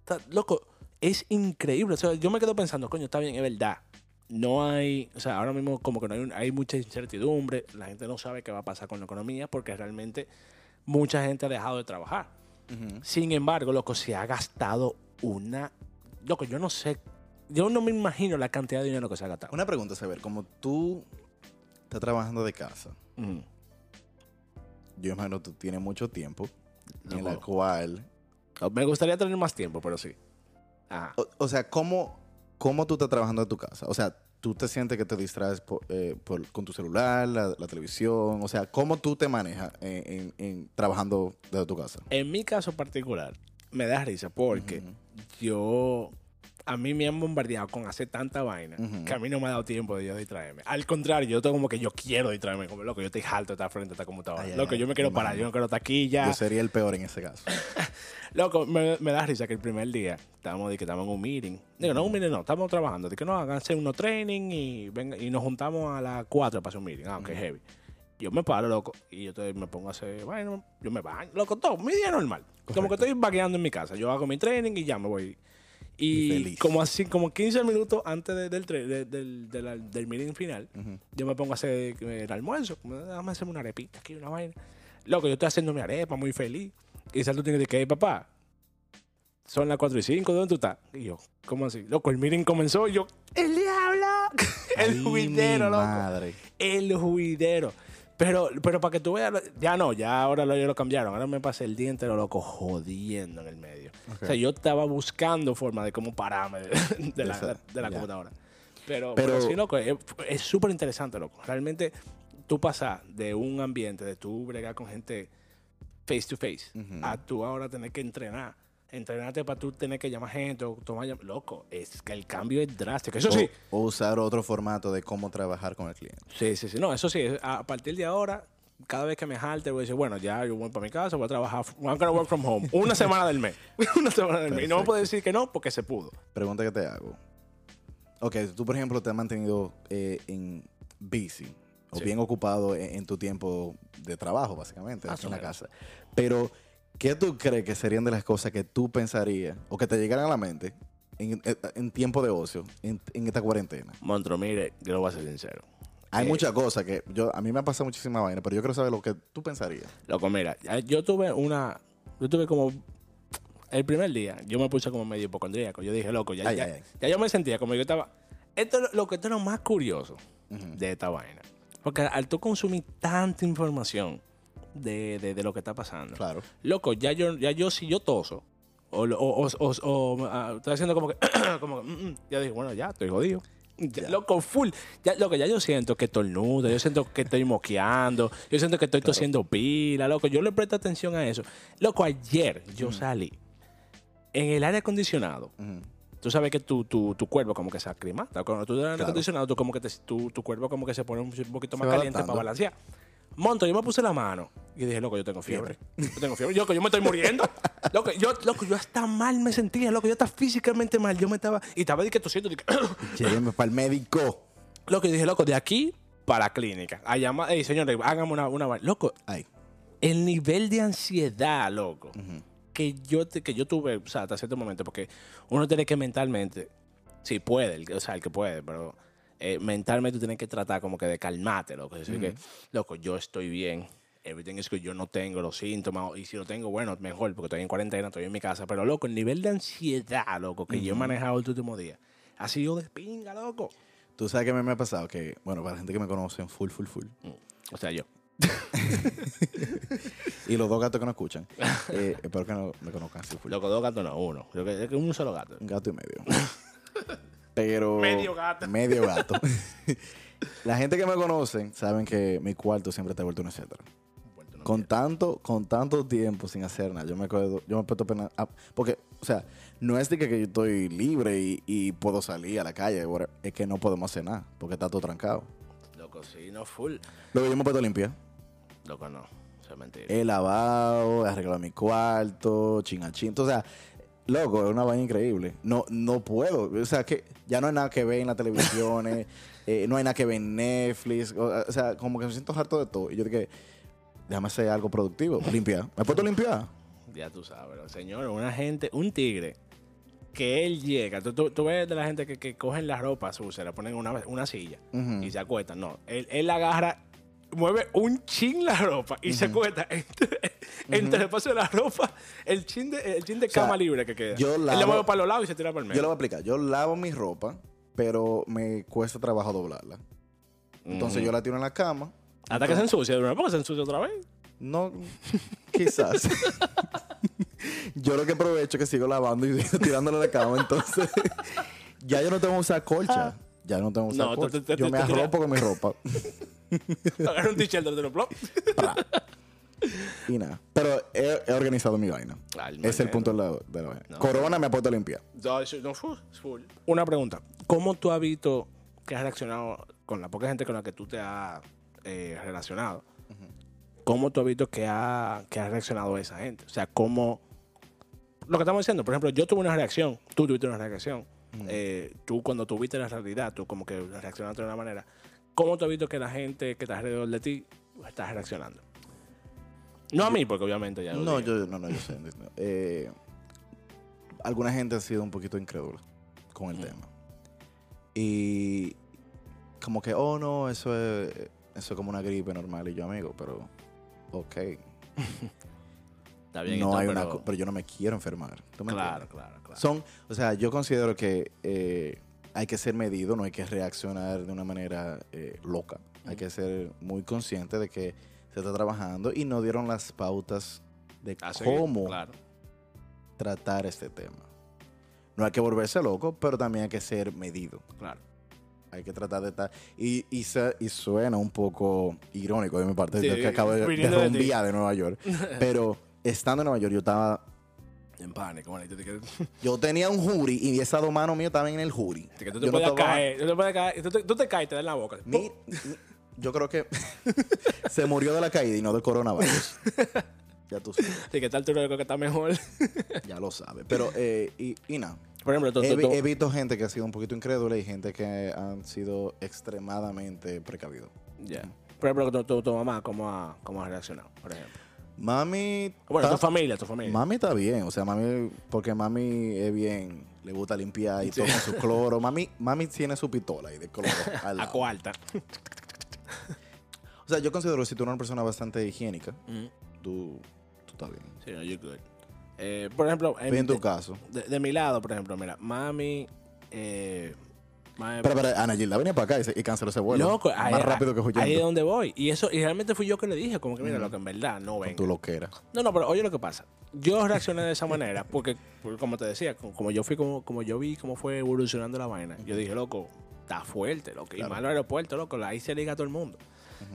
Está- loco, es increíble. O sea, yo me quedo pensando, coño, está bien, es verdad. No hay, o sea, ahora mismo como que no hay, un- hay mucha incertidumbre, la gente no sabe qué va a pasar con la economía porque realmente mucha gente ha dejado de trabajar. Sin embargo, loco, se ha gastado una. Loco, yo no sé. Yo no me imagino la cantidad de dinero que se ha gastado.
Una pregunta, Saber, como tú estás trabajando de casa, yo imagino tú tienes mucho tiempo en la cual...
Me gustaría tener más tiempo, pero sí. Ajá.
O, o sea, ¿cómo, ¿cómo tú estás trabajando en tu casa? O sea, ¿tú te sientes que te distraes por- eh, por- con tu celular, la, la televisión? O sea, ¿cómo tú te manejas en, en- en trabajando desde tu casa?
En mi caso particular, me da risa porque yo. A mí me han bombardeado con hacer tanta vaina que a mí no me ha dado tiempo de yo distraerme. Al contrario, yo tengo como que yo quiero distraerme. Como loco, yo estoy harto de estar frente a esta computadora.
Ay,
loco,
ay,
yo me quiero parar, yo no quiero estar aquí ya.
Yo sería el peor en ese caso.
Loco, me, me da risa que el primer día estábamos, de que estábamos en un meeting. Digo, no, un meeting no, estamos trabajando. De que no, háganse unos training y, venga, y nos juntamos a las 4 para hacer un meeting. Ah, ok, heavy. Yo me paro, loco, y yo me pongo a hacer, bueno, yo me baño, loco, todo, mi día normal. Como que estoy vagueando en mi casa. Yo hago mi training y ya me voy.
Y
como así, como 15 minutos antes de- del, de- del, de la- del meeting final, yo me pongo a hacer eh, el almuerzo. Déjame hacerme una arepita aquí, una vaina. Loco, yo estoy haciendo mi arepa, muy feliz. Y Salto tiene que decir, "Hey, papá, son las 4 y 5, ¿dónde tú estás? Y yo, ¿cómo así? Loco, el meeting comenzó y yo, ¡el diablo! el juidero, loco.
madre.
El juidero. Pero, pero para que tú veas, ya no, ya ahora lo, ya lo cambiaron. Ahora me pasé el día entero, loco, jodiendo en el medio. O sea, yo estaba buscando forma de cómo pararme de, de la, de la computadora. Pero,
Pero-
pero sí, loco, es súper interesante, loco. Realmente, tú pasas de un ambiente de tú bregar con gente face to face a tú ahora tener que entrenar. Entrenarte para tú tener que llamar gente o tomar llam- Loco, es que el cambio es drástico. Eso sí.
O, o usar otro formato de cómo trabajar con el cliente.
Sí, sí, sí. No, eso sí. A partir de ahora, cada vez que me jalte, voy a decir, bueno, ya yo voy para mi casa, voy a trabajar. I'm gonna work from home. Una semana del mes. Una semana del mes. Y no me puedo decir que no porque se pudo.
Pregunta que te hago. Ok, tú por ejemplo te has mantenido eh, en busy o
Sí.
bien ocupado en, en tu tiempo de trabajo, básicamente, en la casa. Pero, ¿qué tú crees que serían de las cosas que tú pensarías o que te llegaran a la mente en, en- en tiempo de ocio, en, en esta cuarentena?
Montro, mire, yo lo voy a ser sincero.
Hay
Eh,
muchas cosas que yo a mí me ha pasado muchísima vaina, pero yo quiero saber lo que tú pensarías.
Loco, mira, yo tuve una. Yo tuve como. El primer día, yo me puse como medio hipocondríaco. Yo dije, loco, ya,
Ay,
ya,
ay, ay.
ya yo me sentía como yo estaba. Esto es lo- que esto es lo más curioso de esta vaina. Porque al tú consumir tanta información de, de- de lo que está pasando,
Claro.
loco, ya yo, ya yo si yo toso, o, o, o- o- o, ah, estoy haciendo como que, como que, mm, mm, ya dije, bueno, ya estoy jodido. Ya, Loco, full. Ya, loco, ya yo siento que estornudo, yo siento que estoy moqueando, yo siento que estoy tosiendo pila, loco. Yo le presto atención a eso. Loco, ayer yo salí en el aire acondicionado. Tú sabes que tu, tu, tu cuerpo como que se aclimata. Cuando tú estás en el aire
Claro.
acondicionado, tú como que te- tu, tu cuerpo como que se pone un poquito más caliente
adaptando.
para balancear. Monto, yo me puse la mano y dije, loco, yo tengo fiebre. Yo tengo fiebre. Loco, yo me estoy muriendo. loco, yo, loco, yo hasta mal me sentía, loco, yo estaba físicamente mal. Yo me estaba, y estaba de que tosiendo, que,
Llévenme para el médico.
loco, y dije, loco, de aquí para la clínica. A llamar, hey, señores, hágame una, una vaina". Loco,
Ay.
el nivel de ansiedad, loco,
Ujú.
que yo, que yo tuve, o sea, hasta cierto momento, porque uno tiene que mentalmente, sí puede, el, o sea, el que puede, pero eh, mentalmente tú tienes que tratar como que de calmarte, loco. Es decir, que, loco, yo estoy bien, everything is good, yo no tengo los síntomas, y si lo tengo, bueno, mejor, porque estoy en cuarentena, estoy en mi casa, pero, loco, el nivel de ansiedad, loco, que yo he manejado el último día, ha sido de pinga, loco.
Tú sabes que a mí me ha pasado que, bueno, para la gente que me conoce, full, full, full.
O sea, yo.
Y los dos gatos que no escuchan, eh, espero que no me conozcan así full.
Loco, dos gatos no, uno. Yo que- es que un solo gato.
Un gato y medio. pero...
Medio gato.
Medio gato. La gente que me conoce saben que mi cuarto siempre está vuelto un etcétera. Con tanto, con tanto tiempo sin hacer nada, yo me acuerdo, yo me puesto pena, ah, porque, o sea, no es de que, que yo estoy libre y, y puedo salir a la calle, whatever, es que no podemos hacer nada, porque está todo trancado.
Loco, sí, no full.
Luego yo me a limpiar.
Loco, no. Eso es mentira.
He lavado, he arreglado mi cuarto, chingachín. O sea, loco, es una vaina increíble. No, no puedo. O sea, que ya no hay nada que ver en las televisiones, eh, no hay nada que ver en Netflix. O, o sea, como que me siento harto de todo. Y yo dije, déjame hacer algo productivo. Limpiar. ¿Me he puesto a limpiar?
Ya tú sabes, pero, señor, una gente, un tigre, que él llega. Tú, tú- tú ves de la gente que, que cogen la ropa sucia, la ponen en una, una silla y se acuestan. No, él, él agarra, mueve un chin la ropa y se acuesta entre, entre el espacio de la ropa, el chin de, el chin de
sea,
cama libre que queda.
yo
él le
lavo-
mueve para los lados y se tira para el
Yo
medio.
lo voy a explicar. Yo lavo mi ropa, pero me cuesta trabajo doblarla. Entonces yo la tiro en la cama.
Hasta que se ensucia de una porque se ensucia otra vez.
No, quizás. yo lo que aprovecho es que sigo lavando y sigo tirándole a la cama. Entonces, ya yo no tengo que usar colcha. Ya no tengo que usar
No, te-
colcha.
te-
yo
te-
me arropo con mi ropa.
Agarra un t-shirt de los.
Y nada. Pero he, he organizado mi vaina.
Ay,
es el punto de la, de la vaina.
No.
Corona me ha puesto a limpiar.
No, eso- no, full, full. Una pregunta. ¿Cómo tú has visto que has reaccionado con la poca gente con la que tú te has eh, relacionado? ¿Cómo tú has visto que ha, que ha reaccionado esa gente? O sea, ¿cómo... Lo que estamos diciendo, por ejemplo, yo tuve una reacción, tú tuviste una reacción. Eh, tú cuando tuviste la realidad, tú como que reaccionaste de una manera. ¿Cómo tú has visto que la gente que está alrededor de ti está reaccionando? No a mí, porque obviamente ya lo
No,
dije.
yo, no, no, yo sé. Eh, alguna gente ha sido un poquito incrédula con el tema. Y como que, oh no, eso es, eso es como una gripe normal. Y yo, amigo, pero, ok.
Está bien,
no hay una,
pero-
co- pero yo no me quiero enfermar. ¿Tú me
Claro,
entiendes?
claro, claro.
Son, o sea, yo considero que eh, hay que ser medido, no hay que reaccionar de una manera eh, loca. Hay que ser muy consciente de que se está trabajando y no dieron las pautas de cómo
Claro.
tratar este tema. No hay que volverse loco, pero también hay que ser medido.
Claro.
Hay que tratar de estar. Y, y, se- y suena un poco irónico de mi parte,
Sí,
que acabo de, de
viniendo de
de Nueva York. pero estando en Nueva York, yo estaba.
En pánico, de
Yo tenía un jury y esas dos manos mías estaban en el jury.
que tú te
Yo no
puedes
estaba-
caer. Tú te puedes caer. Tú te, tú te caes te da en la boca.
Mi- yo creo que se murió de la caída y no del coronavirus. ya tú sabes,
Así que tal tú creo que está mejor.
ya lo sabes. Pero, eh, y, y nada.
Por ejemplo,
He, visto gente que ha sido un poquito incrédula y gente que han sido extremadamente precavidos.
Ya. Por ejemplo, tu, mamá, ¿cómo ha, ¿cómo ha reaccionado? Por ejemplo.
Mami.
Bueno, tu familia, tu familia.
Mami está bien, o sea, mami, porque mami es bien, le gusta limpiar y todo con su cloro. Mami, mami tiene su pistola y de cloro al
a cuarta.
O sea, yo considero que si tú eres una persona bastante higiénica,
Mm.
tú, tú estás bien.
Sí, no, you're good. Eh, por ejemplo, en,
en tu
de,
caso.
de- de mi lado, por ejemplo, mira, mami. Eh, mami
Pero, pero Ana Gilda venía para acá y, y canceló ese vuelo.
Loco, ahí,
más rápido que
ahí es
huyendo.
donde voy. Y eso, y realmente fui yo que le dije, como que mira, lo que en verdad no
Con
venga.
tu loquera.
No, no, pero oye lo que pasa. Yo reaccioné de esa manera porque, porque como te decía, como, yo fui como, como yo vi cómo fue evolucionando la vaina, yo dije, loco, está fuerte, loco. Y
Claro.
malo aeropuerto, loco, ahí se liga a todo el mundo.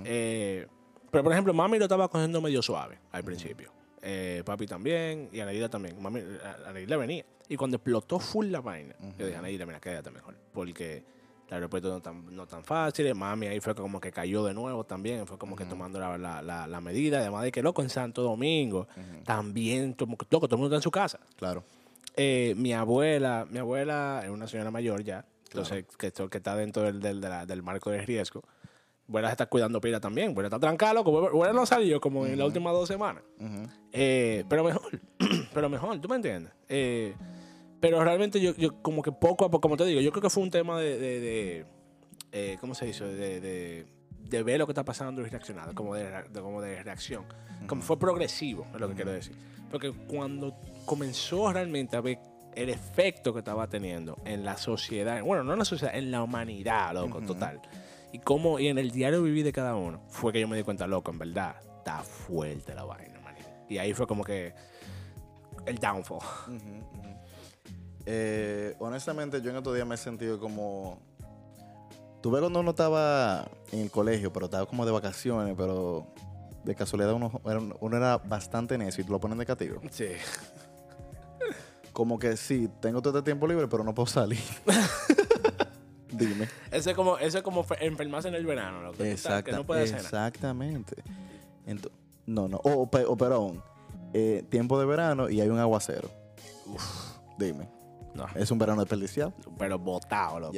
Eh, pero por ejemplo, mami lo estaba cogiendo medio suave al principio. Eh, papi también y Anaída también. Mami, Anaída venía. Y cuando explotó full la vaina, yo dije, Anaída, mira, quédate mejor. Porque el aeropuerto no tan, no tan fácil. Mami ahí fue como que cayó de nuevo también. Fue como que tomando la, la, la, la medida. Además de que, loco, en Santo Domingo, también, como que, loco, todo el mundo está en su casa.
Claro.
Eh, mi abuela, mi abuela es una señora mayor ya, entonces que, esto- que está dentro del, del, del marco de riesgo. Abuela se está cuidando pila también, abuela está trancada, loco. No salió como en las últimas dos semanas.
Ujú.
Eh, pero mejor, pero mejor, ¿tú me entiendes? Eh, pero realmente yo, yo como que poco a poco, como te digo, yo creo que fue un tema de, de, de, eh, ¿cómo se dice? De, de, de ver lo que está pasando y reaccionar, como de, de- como de reacción. Como fue progresivo, es lo que quiero decir. Porque cuando comenzó realmente a ver el efecto que estaba teniendo en la sociedad, bueno, no en la sociedad, en la humanidad, loco, total. Y cómo, y en el diario vivir de cada uno, fue que yo me di cuenta, loco, en verdad, está fuerte la vaina, manito. Y ahí fue como que el downfall.
Eh, honestamente, yo en estos días me he sentido como. Tú ves cuando uno estaba en el colegio, pero estaba como de vacaciones, pero de casualidad uno era, uno era bastante necio y te lo ponen de castigo.
Sí.
Como que sí, tengo todo este tiempo libre, pero no puedo salir. Dime.
Eso es como, eso es como fe- enfermarse en el verano, sabes que
Exacta-
no puedes hacer nada.
exactamente. Ento- no, no. O, o eh, tiempo de verano y hay un aguacero. Dime.
No,
Es un verano desperdiciado.
pero botado, loco.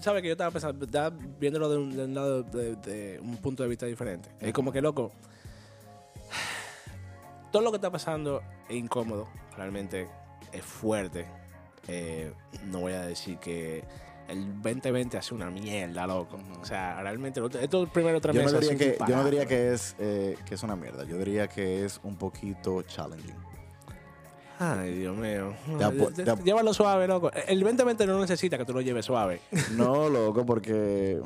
¿Sabes que yo estaba pensando, estaba viéndolo de un, de un lado, de, de un punto de vista diferente? Es como que, loco, todo lo que está pasando es incómodo, realmente es fuerte. Eh, no voy a decir que el 2020 hace una mierda, loco. O sea, realmente, estos primeros tres
Yo no
meses
diría,
han
que, yo no diría que es, eh, que es una mierda. Yo diría que es un poquito challenging.
Ay, Dios mío.
Te te
Llévalo suave, loco. El 2020 no necesita que tú lo lleves suave.
No, loco, porque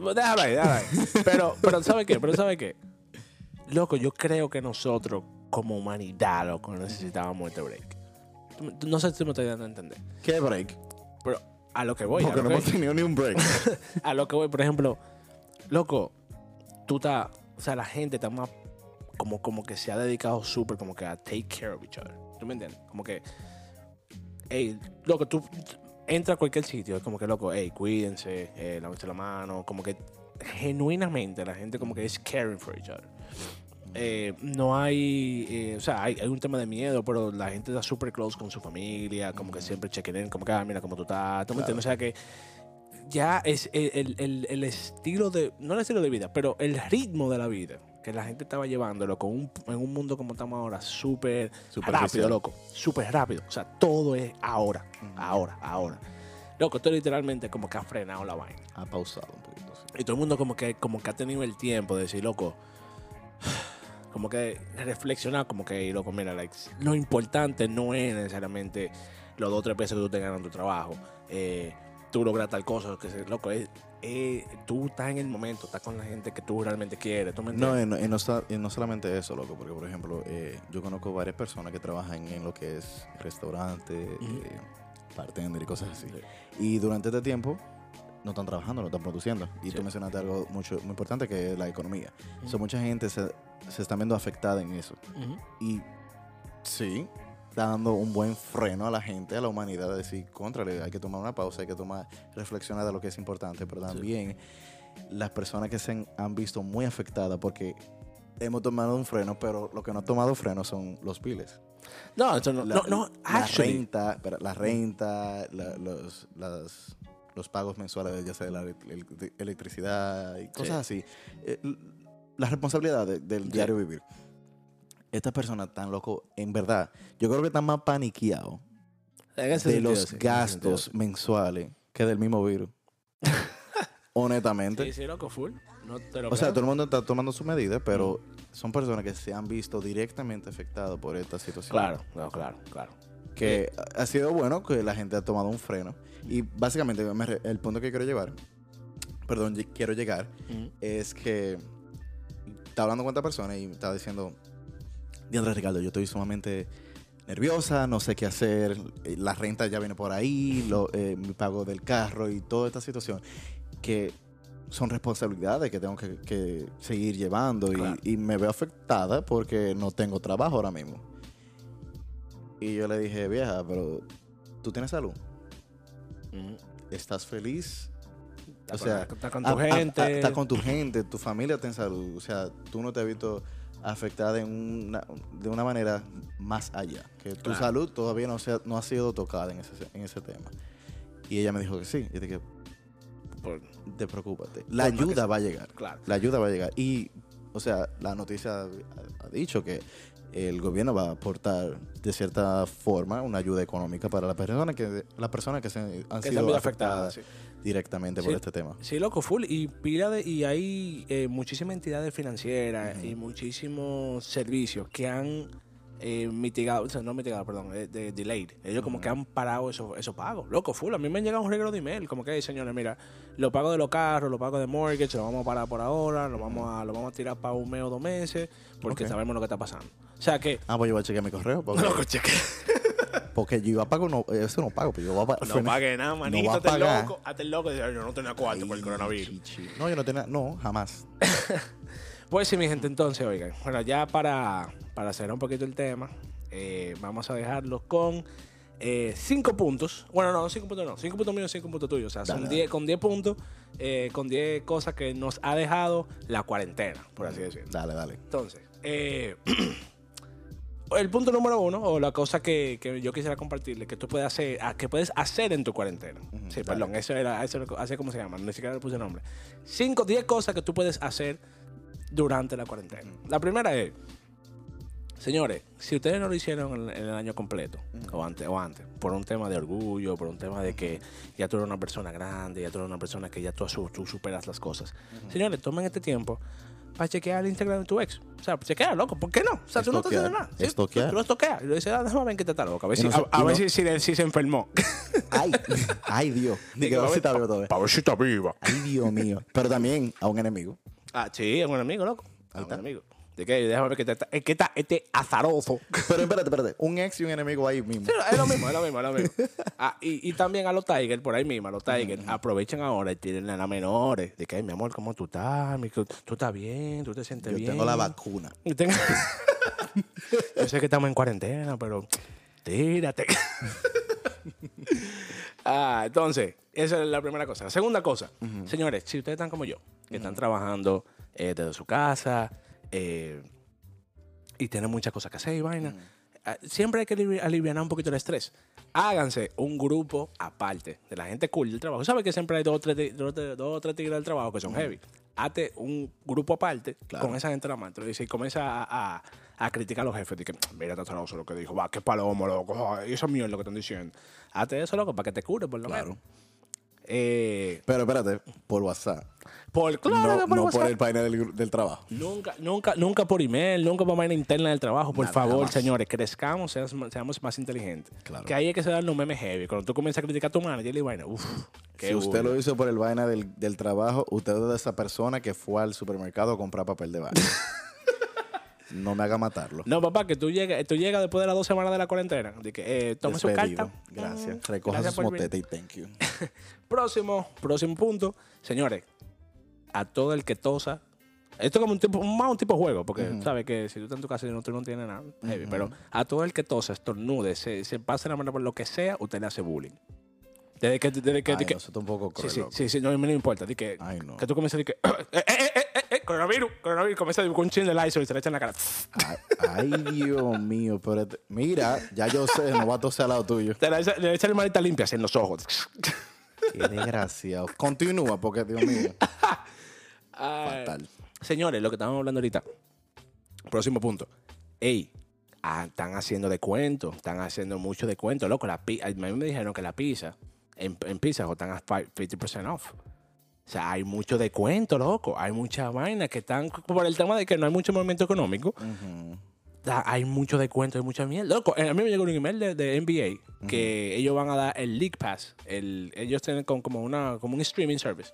pues, Déjalo ahí, déjalo ahí. Pero, pero ¿sabe qué? Pero ¿sabe qué? Loco, yo creo que nosotros, como humanidad, loco, necesitábamos este break. Tú tú- No sé si me estoy dando a entender.
¿qué break?
Pero a lo que voy, a
porque
lo,
no
que,
hemos tenido ni un break.
a lo que voy, por ejemplo, loco, tú estás, o sea, la gente está más, como, como que se ha dedicado súper como que a take care of each other. ¿Tú me entiendes? Como que, hey, loco, tú entras a cualquier sitio, es como que, loco, hey, cuídense, eh, lávense la mano, como que genuinamente la gente como que es caring for each other. Eh, no hay, eh, o sea, hay, hay un tema de miedo, pero la gente está súper close con su familia, como que siempre chequen in, como que, ah, mira cómo tú estás, ¿tú me entiendes? O sea que ya es el, el- el- estilo de, no el estilo de vida, pero el ritmo de la vida que la gente estaba llevándolo con un, en un mundo como estamos ahora, súper rápido, loco, súper rápido. O sea, todo es ahora, ahora, ahora. Loco, esto literalmente como que ha frenado la vaina.
Ha pausado un poquito. sí.
Y todo el mundo como que, como que ha tenido el tiempo de decir, loco, como que reflexionar, como que, loco, mira, like, lo importante no es necesariamente los dos o tres pesos que tú te ganas en tu trabajo. Eh, tú logras tal cosa, que se- loco, es, es- tú estás en el momento, estás con la gente que tú realmente quieres. ¿tú me
No, y no, y no y no solamente eso, loco, porque por ejemplo, eh, yo conozco varias personas que trabajan en lo que es restaurante, eh, bartender y cosas así.
Sí.
Y durante este tiempo no están trabajando, no están produciendo. Y
Sí.
tú mencionaste algo mucho, muy importante que es la economía. O sea,
Ujú.
mucha gente se, se está viendo afectada en eso.
Ujú.
Y sí, está dando un buen freno a la gente, a la humanidad, de decir, contra, hay que tomar una pausa, hay que tomar, reflexionar de lo que es importante, pero también las personas que se han, han visto muy afectadas porque hemos tomado un freno, pero lo que no ha tomado freno son los piles.
No, eso no,
La,
no, no,
la
actually,
renta, la renta, la- los, las- los pagos mensuales, ya sea de la ele- electricidad y cosas así. Eh, l- las responsabilidades del diario vivir. Estas personas están locos, en verdad. Yo creo que están más paniqueados de
sentido,
los
sí,
gastos
sentido,
mensuales que del mismo virus. Honestamente.
Sí, sí, loco, full. No te lo
O sea, todo el mundo está tomando sus medidas, pero son personas que se han visto directamente afectadas por esta situación.
Claro, no, claro, claro.
Que ha sido bueno que la gente ha tomado un freno. Y básicamente el punto que quiero llevar, perdón, quiero llegar, es que estaba hablando con esta persona y estaba diciendo, Diandra Ricardo, yo estoy sumamente nerviosa, no sé qué hacer, eh, la renta ya viene por ahí, lo, eh, mi pago del carro y toda esta situación, que son responsabilidades que tengo que, que seguir llevando y- y, me veo afectada porque no tengo trabajo ahora mismo. Y yo le dije, vieja, pero tú tienes salud, estás feliz,
Está
o
con-
sea,
está con
a-
tu
a- a-
gente.
Está con tu gente, tu familia está en salud. O sea, tú no te has visto afectada en una, de una manera más allá. Que tu
Claro.
salud todavía no, se ha- no ha sido tocada en ese, en ese tema. Y ella me dijo que sí. Y dije,
Por-
te preocúpate. La ayuda
sea.
va a llegar.
claro.
La ayuda va a llegar. Y, o sea, la noticia ha, ha dicho que el gobierno va a aportar de cierta forma una ayuda económica para las personas que, las personas que se han
Que
sido afectadas
afectadas. sí.
directamente
Sí.
por este tema.
Sí, loco, full. Y pila de, y hay eh, muchísimas entidades financieras y muchísimos servicios que han eh, mitigado, o sea, no mitigado, perdón, eh, de, delayed. Ellos como que han parado esos, esos pagos. Loco, full. A mí me han llegado un regalo de email, como que, "Hey, señores, mira, los pagos de los carros, los pagos de mortgage, los vamos a parar por ahora, los vamos a, los vamos a tirar para un mes o dos meses, porque sabemos lo que está pasando. O sea que,
Ah, pues yo voy a chequear mi correo. porque-
loco, cheque.
Porque yo iba a pagar, no, eso no pago, pero yo iba a pagar.
No pague nada,
No
manito.
va a
hazte el loco. Hazte el loco. y dice, "Ay, yo no tenía cuarto por el coronavirus.
No, yo no tenía, no, jamás.
Pues sí, mi gente, entonces, oigan. Bueno, ya para, para cerrar un poquito el tema, eh, vamos a dejarlo con eh, cinco puntos. Bueno, no, cinco puntos no. Cinco puntos míos, cinco puntos tuyos. O sea, son diez, con diez puntos, eh, con diez cosas que nos ha dejado la cuarentena, por así decirlo.
Dale, dale.
Entonces, eh, el punto número uno, o la cosa que, que yo quisiera compartirle, que tú puedes hacer, que puedes hacer en tu cuarentena. sí,
dale.
perdón, eso era, eso era, así como se llama, ni siquiera le puse nombre. Cinco, diez cosas que tú puedes hacer durante la cuarentena. La primera es, señores, si ustedes no lo hicieron en, en el año completo, o antes, o antes, por un tema de orgullo, por un tema de que ya tú eres una persona grande, ya tú eres una persona que ya tú, tú superas las cosas. Señores, tomen este tiempo para chequear el Instagram de tu ex. O sea, chequea, loco, ¿por qué no? O sea, tú no estás haciendo nada. ¿sí? Tú lo estoqueas y le dices, ah, déjame ver que te está loco. A ver, si,
no
a, a ver
no-
si, si, si se enfermó.
Ay, ay, Dios. Ni que a
a
ver si está vivo todavía.
Para ver si está viva.
Ay, Dios mío. Pero también a un enemigo.
Ah, sí, es un amigo, loco. Es un
está.
¿De qué? Déjame ver que te está, es que está este azaroso.
Pero espérate, espérate. Un ex y un enemigo ahí mismo.
Sí, es lo mismo, es lo mismo, es lo mismo. Ah, y, y también a los Tigers, por ahí mismo, a los Tigers, aprovechen ahora y tiren a las menores. De que, "Ay, mi amor, ¿cómo tú estás? ¿Tú estás bien? ¿Tú te sientes
Yo
bien?
tengo la vacuna.
Tengo- Yo sé que estamos en cuarentena, pero tírate. ah, entonces, esa es la primera cosa. La segunda cosa, señores, si ustedes están como yo, que están trabajando eh, desde su casa eh, y tienen muchas cosas que hacer y vaina, ah, siempre hay que alivi- aliviar un poquito el estrés. Háganse un grupo aparte de la gente cool del trabajo. ¿Sabes que siempre hay dos o tres, dos, tres- dos tres tigres del trabajo que son heavy? Hazte un grupo aparte
Claro.
con esa gente la mano. Y comienza a, a- a criticar a los jefes. De que, mira, está azaroso lo que dijo. Va, qué palomo, loco. Ay, esa mierda que están diciendo. Hazte eso, loco, para que te cure, por lo
Claro.
menos. Eh,
Pero espérate, por WhatsApp.
Por, claro
no
que por
no por el panel del, del trabajo.
Nunca, nunca, nunca por email, nunca por manera interna del trabajo. Por
Nada,
favor,
jamás.
señores, crezcamos, seamos, seamos más inteligentes.
Claro.
Que ahí es que se dan los memes heavy. Cuando tú comienzas a criticar a tu manager y vaina, uff,
si usted lo hizo por el vaina del, del trabajo, usted es de esa persona que fue al supermercado a comprar papel de baño. no me haga matarlo.
No, papá, que tú llegas, tú llegas después de las dos semanas de la cuarentena. De que, eh, tome su carta.
Gracias. Recoja sus motetes y thank you.
Próximo, próximo punto. Señores, a todo el que tosa. Esto es como un tipo, más un tipo de juego, porque sabes que si tú estás en tu casa y no, tú no tienes nada heavy, pero a todo el que tosa, estornude, se, se pase la mano por lo que sea, usted le hace bullying. Desde que, desde que,
Ay,
de que-
no, eso está un poco
sí, sí, sí, sí, no, me no importa. di que,
Ay, no.
que tú comienzas a decir que, eh, eh, eh, eh, eh, coronavirus, coronavirus, comienza con un chin de Lysol y se le echa en la cara.
Ay, Dios mío. Pero este- mira, ya yo sé, no va a toser al lado tuyo.
Te le echa, le echa la manita limpia así en los ojos.
Qué desgraciado. Continúa, porque Dios mío. Fatal.
Señores, lo que estamos hablando ahorita. Próximo punto. Ey, ah, están haciendo descuentos. Están haciendo mucho descuento. Loco, la pi- a mí me dijeron que la pizza, en, en Pizza Hut están a fi- 50% off. O sea, hay mucho descuento, loco. Hay muchas vainas que están por el tema de que no hay mucho movimiento económico.
Ujú.
da- hay mucho descuento, hay mucha mierda. Loco, eh, a mí me llegó un email de, de NBA que ellos van a dar el League Pass. El, ellos tienen con- como, una, como un streaming service.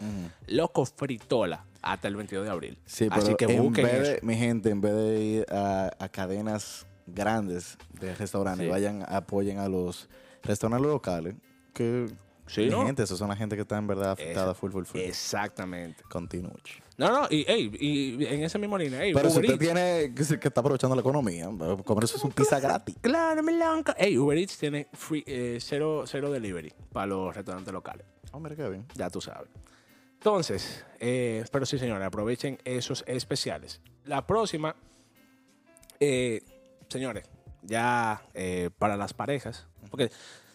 Loco, fritola hasta el 22 de abril.
Sí, pero
Así que
en
busquen
vez
eso.
de, mi gente, en vez de ir a, a cadenas grandes de restaurantes,
Sí.
vayan, apoyen a los restaurantes locales. Que,
Sí,
gente, esos son la gente que está en verdad afectada full, full, full.
Exactamente.
Continúe.
No, no, y, ey, y en esa misma línea,
Pero si
Uber
usted
Eats.
tiene que, que está aprovechando la economía, comer eso es un pizza gratis.
Claro, me lanca. Ey, Uber Eats tiene free, eh, cero, cero delivery para los restaurantes locales.
Oh, mira qué bien.
Ya tú sabes. Entonces, eh, pero sí, señores, aprovechen esos especiales. La próxima, eh, señores, ya eh, para las parejas. Porque,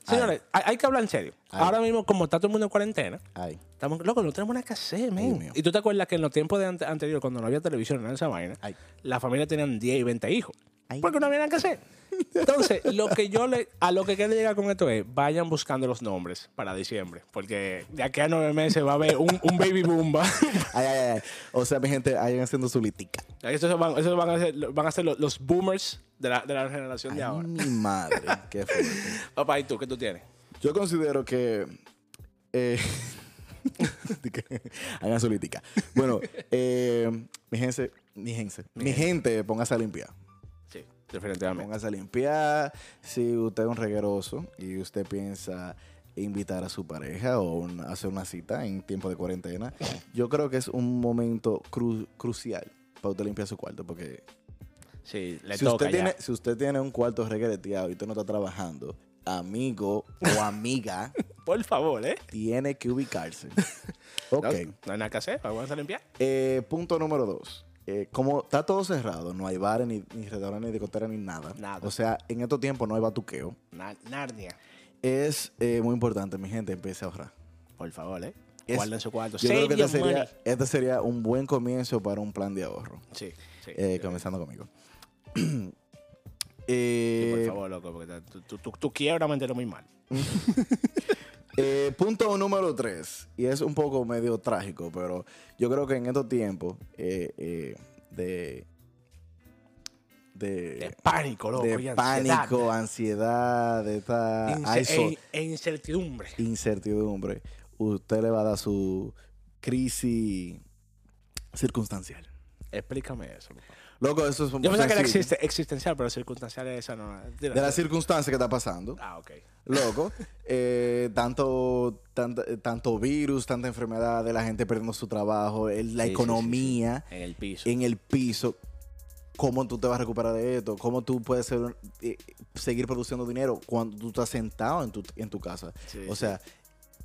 señores, hay, hay que hablar en serio.
Ay.
Ahora mismo, como está todo el mundo en cuarentena,
Ay,
estamos locos, no tenemos nada que hacer, men. Y tú te acuerdas que en los tiempos de ante- anterior, cuando no había televisión en esa vaina,
Ay.
la familia tenían 10 y 20 hijos. Porque no había nada que hacer. Entonces, lo que yo le, a lo que quiero llegar con esto es, vayan buscando los nombres para diciembre. Porque de aquí a nueve meses va a haber un, un baby boom. va.
ay, ay, ay. O sea, mi gente, vayan haciendo su litica.
Esos van, esos van a ser, van a ser los, los boomers de la, de la generación de ahora.
mi madre, qué fuerte.
Papá, ¿y tú qué tú tienes?
Yo considero que. eh, hagan su litica. Bueno, eh, mi gente, mi gente, mi gente, póngase a limpiar.
Definitivamente.
Póngase a limpiar. Si usted es un regueroso y usted piensa invitar a su pareja o un- hacer una cita en tiempo de cuarentena, yo creo que es un momento cru- crucial para usted limpiar su cuarto. Porque
Sí, le
si
toca
usted,
ya.
tiene, si usted tiene un cuarto reguereteado y usted no está trabajando, amigo o amiga,
Por favor, ¿eh?
tiene que ubicarse. Ok.
No, no hay nada que hacer, vamos a limpiar.
Eh, punto número dos. Eh, como está todo cerrado, no hay bares, ni, ni restaurantes, ni discotecas, ni nada.
Nada.
O sea, en estos tiempos no hay batuqueo.
Na- Narnia.
Es eh, muy importante, mi gente, empiece a ahorrar.
Por favor, ¿eh?
Es-
Guarden su cuarto.
Yo creo que
Save
este sería, este sería un buen comienzo para un plan de ahorro.
Sí, sí.
Eh, comenzando conmigo.
sí, por favor, loco, porque tú, tú, tú, tú quiebras mantenerlo muy mal.
eh, punto número tres. Y es un poco medio trágico, pero yo creo que en estos tiempos eh, eh, de, de,
De pánico, loco.
de
y
pánico, ansiedad, de esta
Ince- e, e incertidumbre.
incertidumbre, usted le va a dar su crisis circunstancial.
Explícame eso. por favor.
Loco, eso es
Yo pensaba que era existe, existencial, pero circunstancial es esa no.
De la circunstancia que está pasando.
Ah, ok.
Loco, eh, tanto, tanto, tanto virus, tanta enfermedad de la gente perdiendo su trabajo, el- la
Sí, sí,
economía
En el piso.
en el piso. ¿Cómo tú te vas a recuperar de esto? ¿Cómo tú puedes ser- eh, seguir produciendo dinero cuando tú estás sentado en tu, en tu casa?
Sí,
o sea,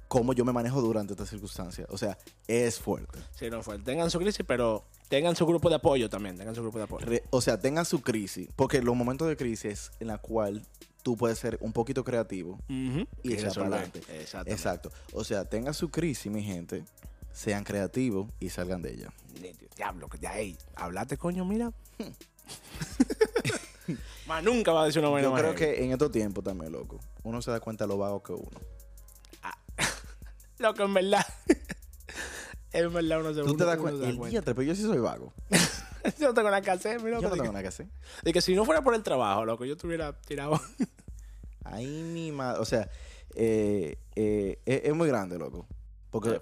¿cómo yo me manejo durante esta circunstancia? O sea, es fuerte.
Sí, no fue. Tengan su crisis, pero tengan su grupo de apoyo también. Tengan su grupo de apoyo.
Re- o sea, tengan su crisis, porque los momentos de crisis en la cual tú puedes ser un poquito creativo
Ujú.
y echar para adelante. Exacto. O sea, tengan su crisis, mi gente, sean creativos y salgan de ella.
Diablo, que ya, ey, hablate, coño, mira. Más nunca va a decir una buena
Yo creo que en estos tiempos también, loco, uno se da cuenta de lo vago que uno.
Loco, en verdad. En verdad, uno se
Tú te das cuenta, el día, pero yo sí soy vago.
Yo no tengo nada que hacer, mira.
Yo no tengo nada que hacer.
de que si no fuera por el trabajo, loco, yo estuviera tirado.
Ahí mi madre, o sea, eh, eh, es, es muy grande, loco. Porque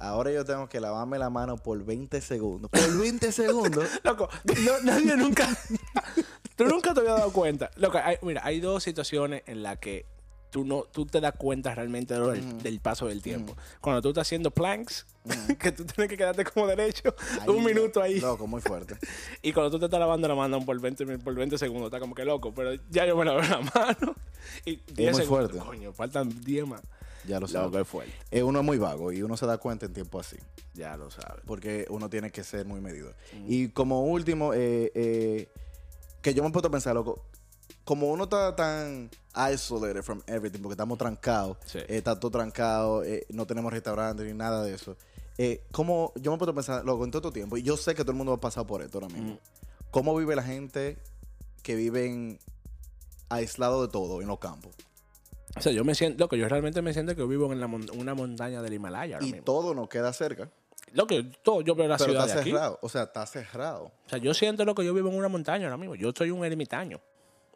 ahora yo tengo que lavarme la mano por 20 segundos. Por 20 segundos.
Loco, no- nadie nunca. tú nunca te habías dado cuenta. Loco, hay- mira, hay dos situaciones en las que tú no tú te das cuenta realmente de del, del paso del tiempo. Cuando tú estás haciendo planks, que tú tienes que quedarte como derecho
Ahí,
un minuto ahí.
Loco, muy fuerte.
Y cuando tú te estás lavando la mano por 20, min- por 20 segundos, está como que loco, pero ya yo me lavé la mano. Y 10
muy
segundos.
fuerte.
Coño, faltan 10 más.
Ya lo
Loco,
sabes.
es fuerte.
Eh, uno es muy vago y uno se da cuenta en tiempo así.
Ya lo sabes.
Porque uno tiene que ser muy medido. Y como último, eh, eh, que yo me he puesto a pensar, loco, como uno está tan isolated from everything, porque estamos trancados,
Sí.
eh, está todo trancado, eh, no tenemos restaurantes ni nada de eso. Eh, como yo me a pensar, loco, en todo este tiempo, y yo sé que todo el mundo va a pasar por esto ahora mismo. ¿Cómo vive la gente que viven aislado de todo en los campos?
O sea, yo me siento, loco, yo realmente me siento que vivo en la mon- una montaña del Himalaya ahora
Y
mismo.
todo nos queda cerca,
Loco, todo, yo veo la
pero
ciudad
está
de aquí.
cerrado. O sea, está cerrado.
O sea, yo siento lo que yo vivo en una montaña ahora mismo. Yo soy un ermitaño.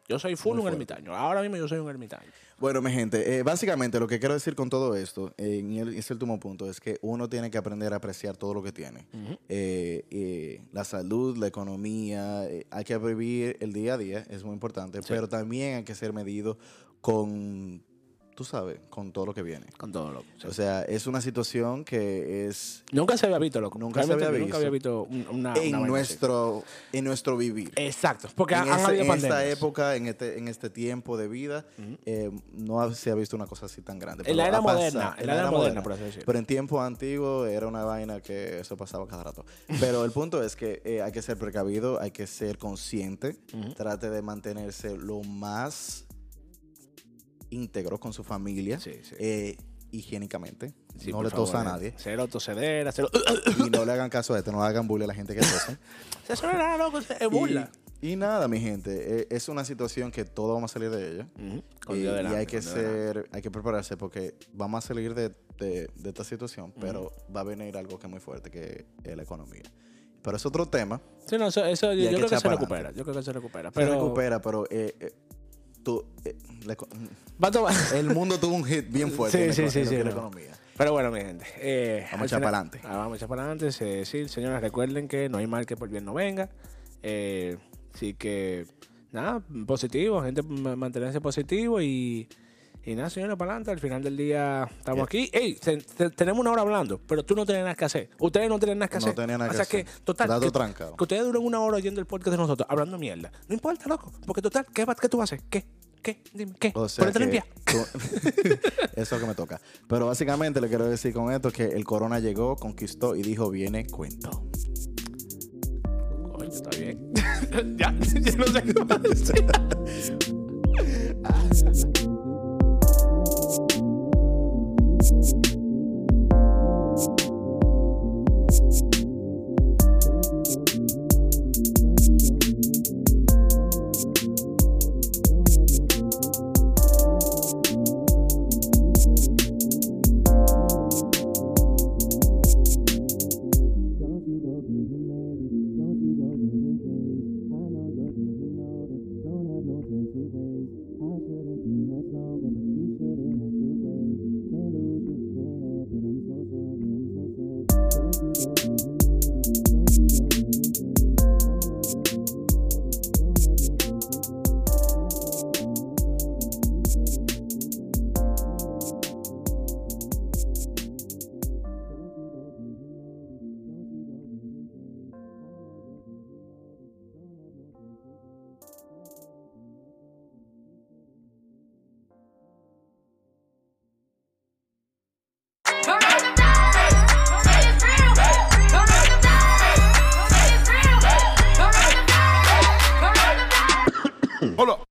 Yo soy full un ermitaño. Ahora mismo yo soy un ermitaño.
Bueno, mi gente, eh, básicamente lo que quiero decir con todo esto, eh, en el, ese último punto, es que uno tiene que aprender a apreciar todo lo que tiene. Eh, eh, la salud, la economía, hay que vivir el día a día, es muy importante, pero también hay que ser medido con, tú sabes, con todo lo que viene.
Con todo loco.
O sea, es una situación que es
nunca se había visto, loco.
Nunca se había
Nunca había visto un- una,
en,
una
nuestro, en nuestro vivir.
Exacto. Porque
en,
han,
ese- en esta época, en este, en este tiempo de vida, eh, no se ha visto una cosa así tan grande.
En la era moderna, en la era moderna, por así decirlo.
Pero en tiempos antiguos era una vaina que eso pasaba cada rato. Pero el punto es que eh, hay que ser precavido, hay que ser consciente, trate de mantenerse lo más íntegro con su familia,
Sí, sí.
eh, higiénicamente.
Sí,
no le tosa a
favor,
nadie.
Cero tosedera, cero...
y no le hagan caso a esto, no hagan bullying a la gente que tose.
Eso nada, loco. Es burla.
Y, y nada, mi gente, eh, es una situación que todos vamos a salir de ella.
Con
Y,
Dios
y
delante,
hay que
con Dios delante.
ser, hay que prepararse porque vamos a salir de, de- de esta situación, pero va a venir algo que es muy fuerte, que es la economía. Pero es otro tema.
Sí, no, eso, eso yo, creo que se recupera. Yo creo que se recupera.
Se
Pero
recupera, pero eh, eh, eh, la el mundo tuvo un hit bien fuerte
Sí,
en, la
sí,
en la
no.
economía.
Pero bueno, mi gente. eh,
Vamos a echar
final-
pa'lante.
Ah, vamos a echar para adelante. Sí, sí, señores, recuerden que no hay mal que por bien no venga. Eh, así que, nada, positivo, gente ma- mantenerse positivo y, y nada, señores, para adelante. Al final del día estamos aquí. Ey, te- te- tenemos una hora hablando, pero tú no tienes nada que hacer. Ustedes no tienen nada que
No
hacer.
tenía nada
o
que
sea
hacer.
que, total,
Dado
que,
trancado.
que ustedes duren una hora oyendo el podcast de nosotros, hablando mierda. No importa, loco, porque total, ¿qué, va- qué tú haces? ¿Qué? ¿Qué? Dime, ¿qué?
O sea
Ponete
que
limpia.
tú- eso es lo que me toca. Pero básicamente le quiero decir con esto que el corona llegó, conquistó y dijo, viene cuento.
Coño, está bien. ya, ya no sé qué más decir. Thank you.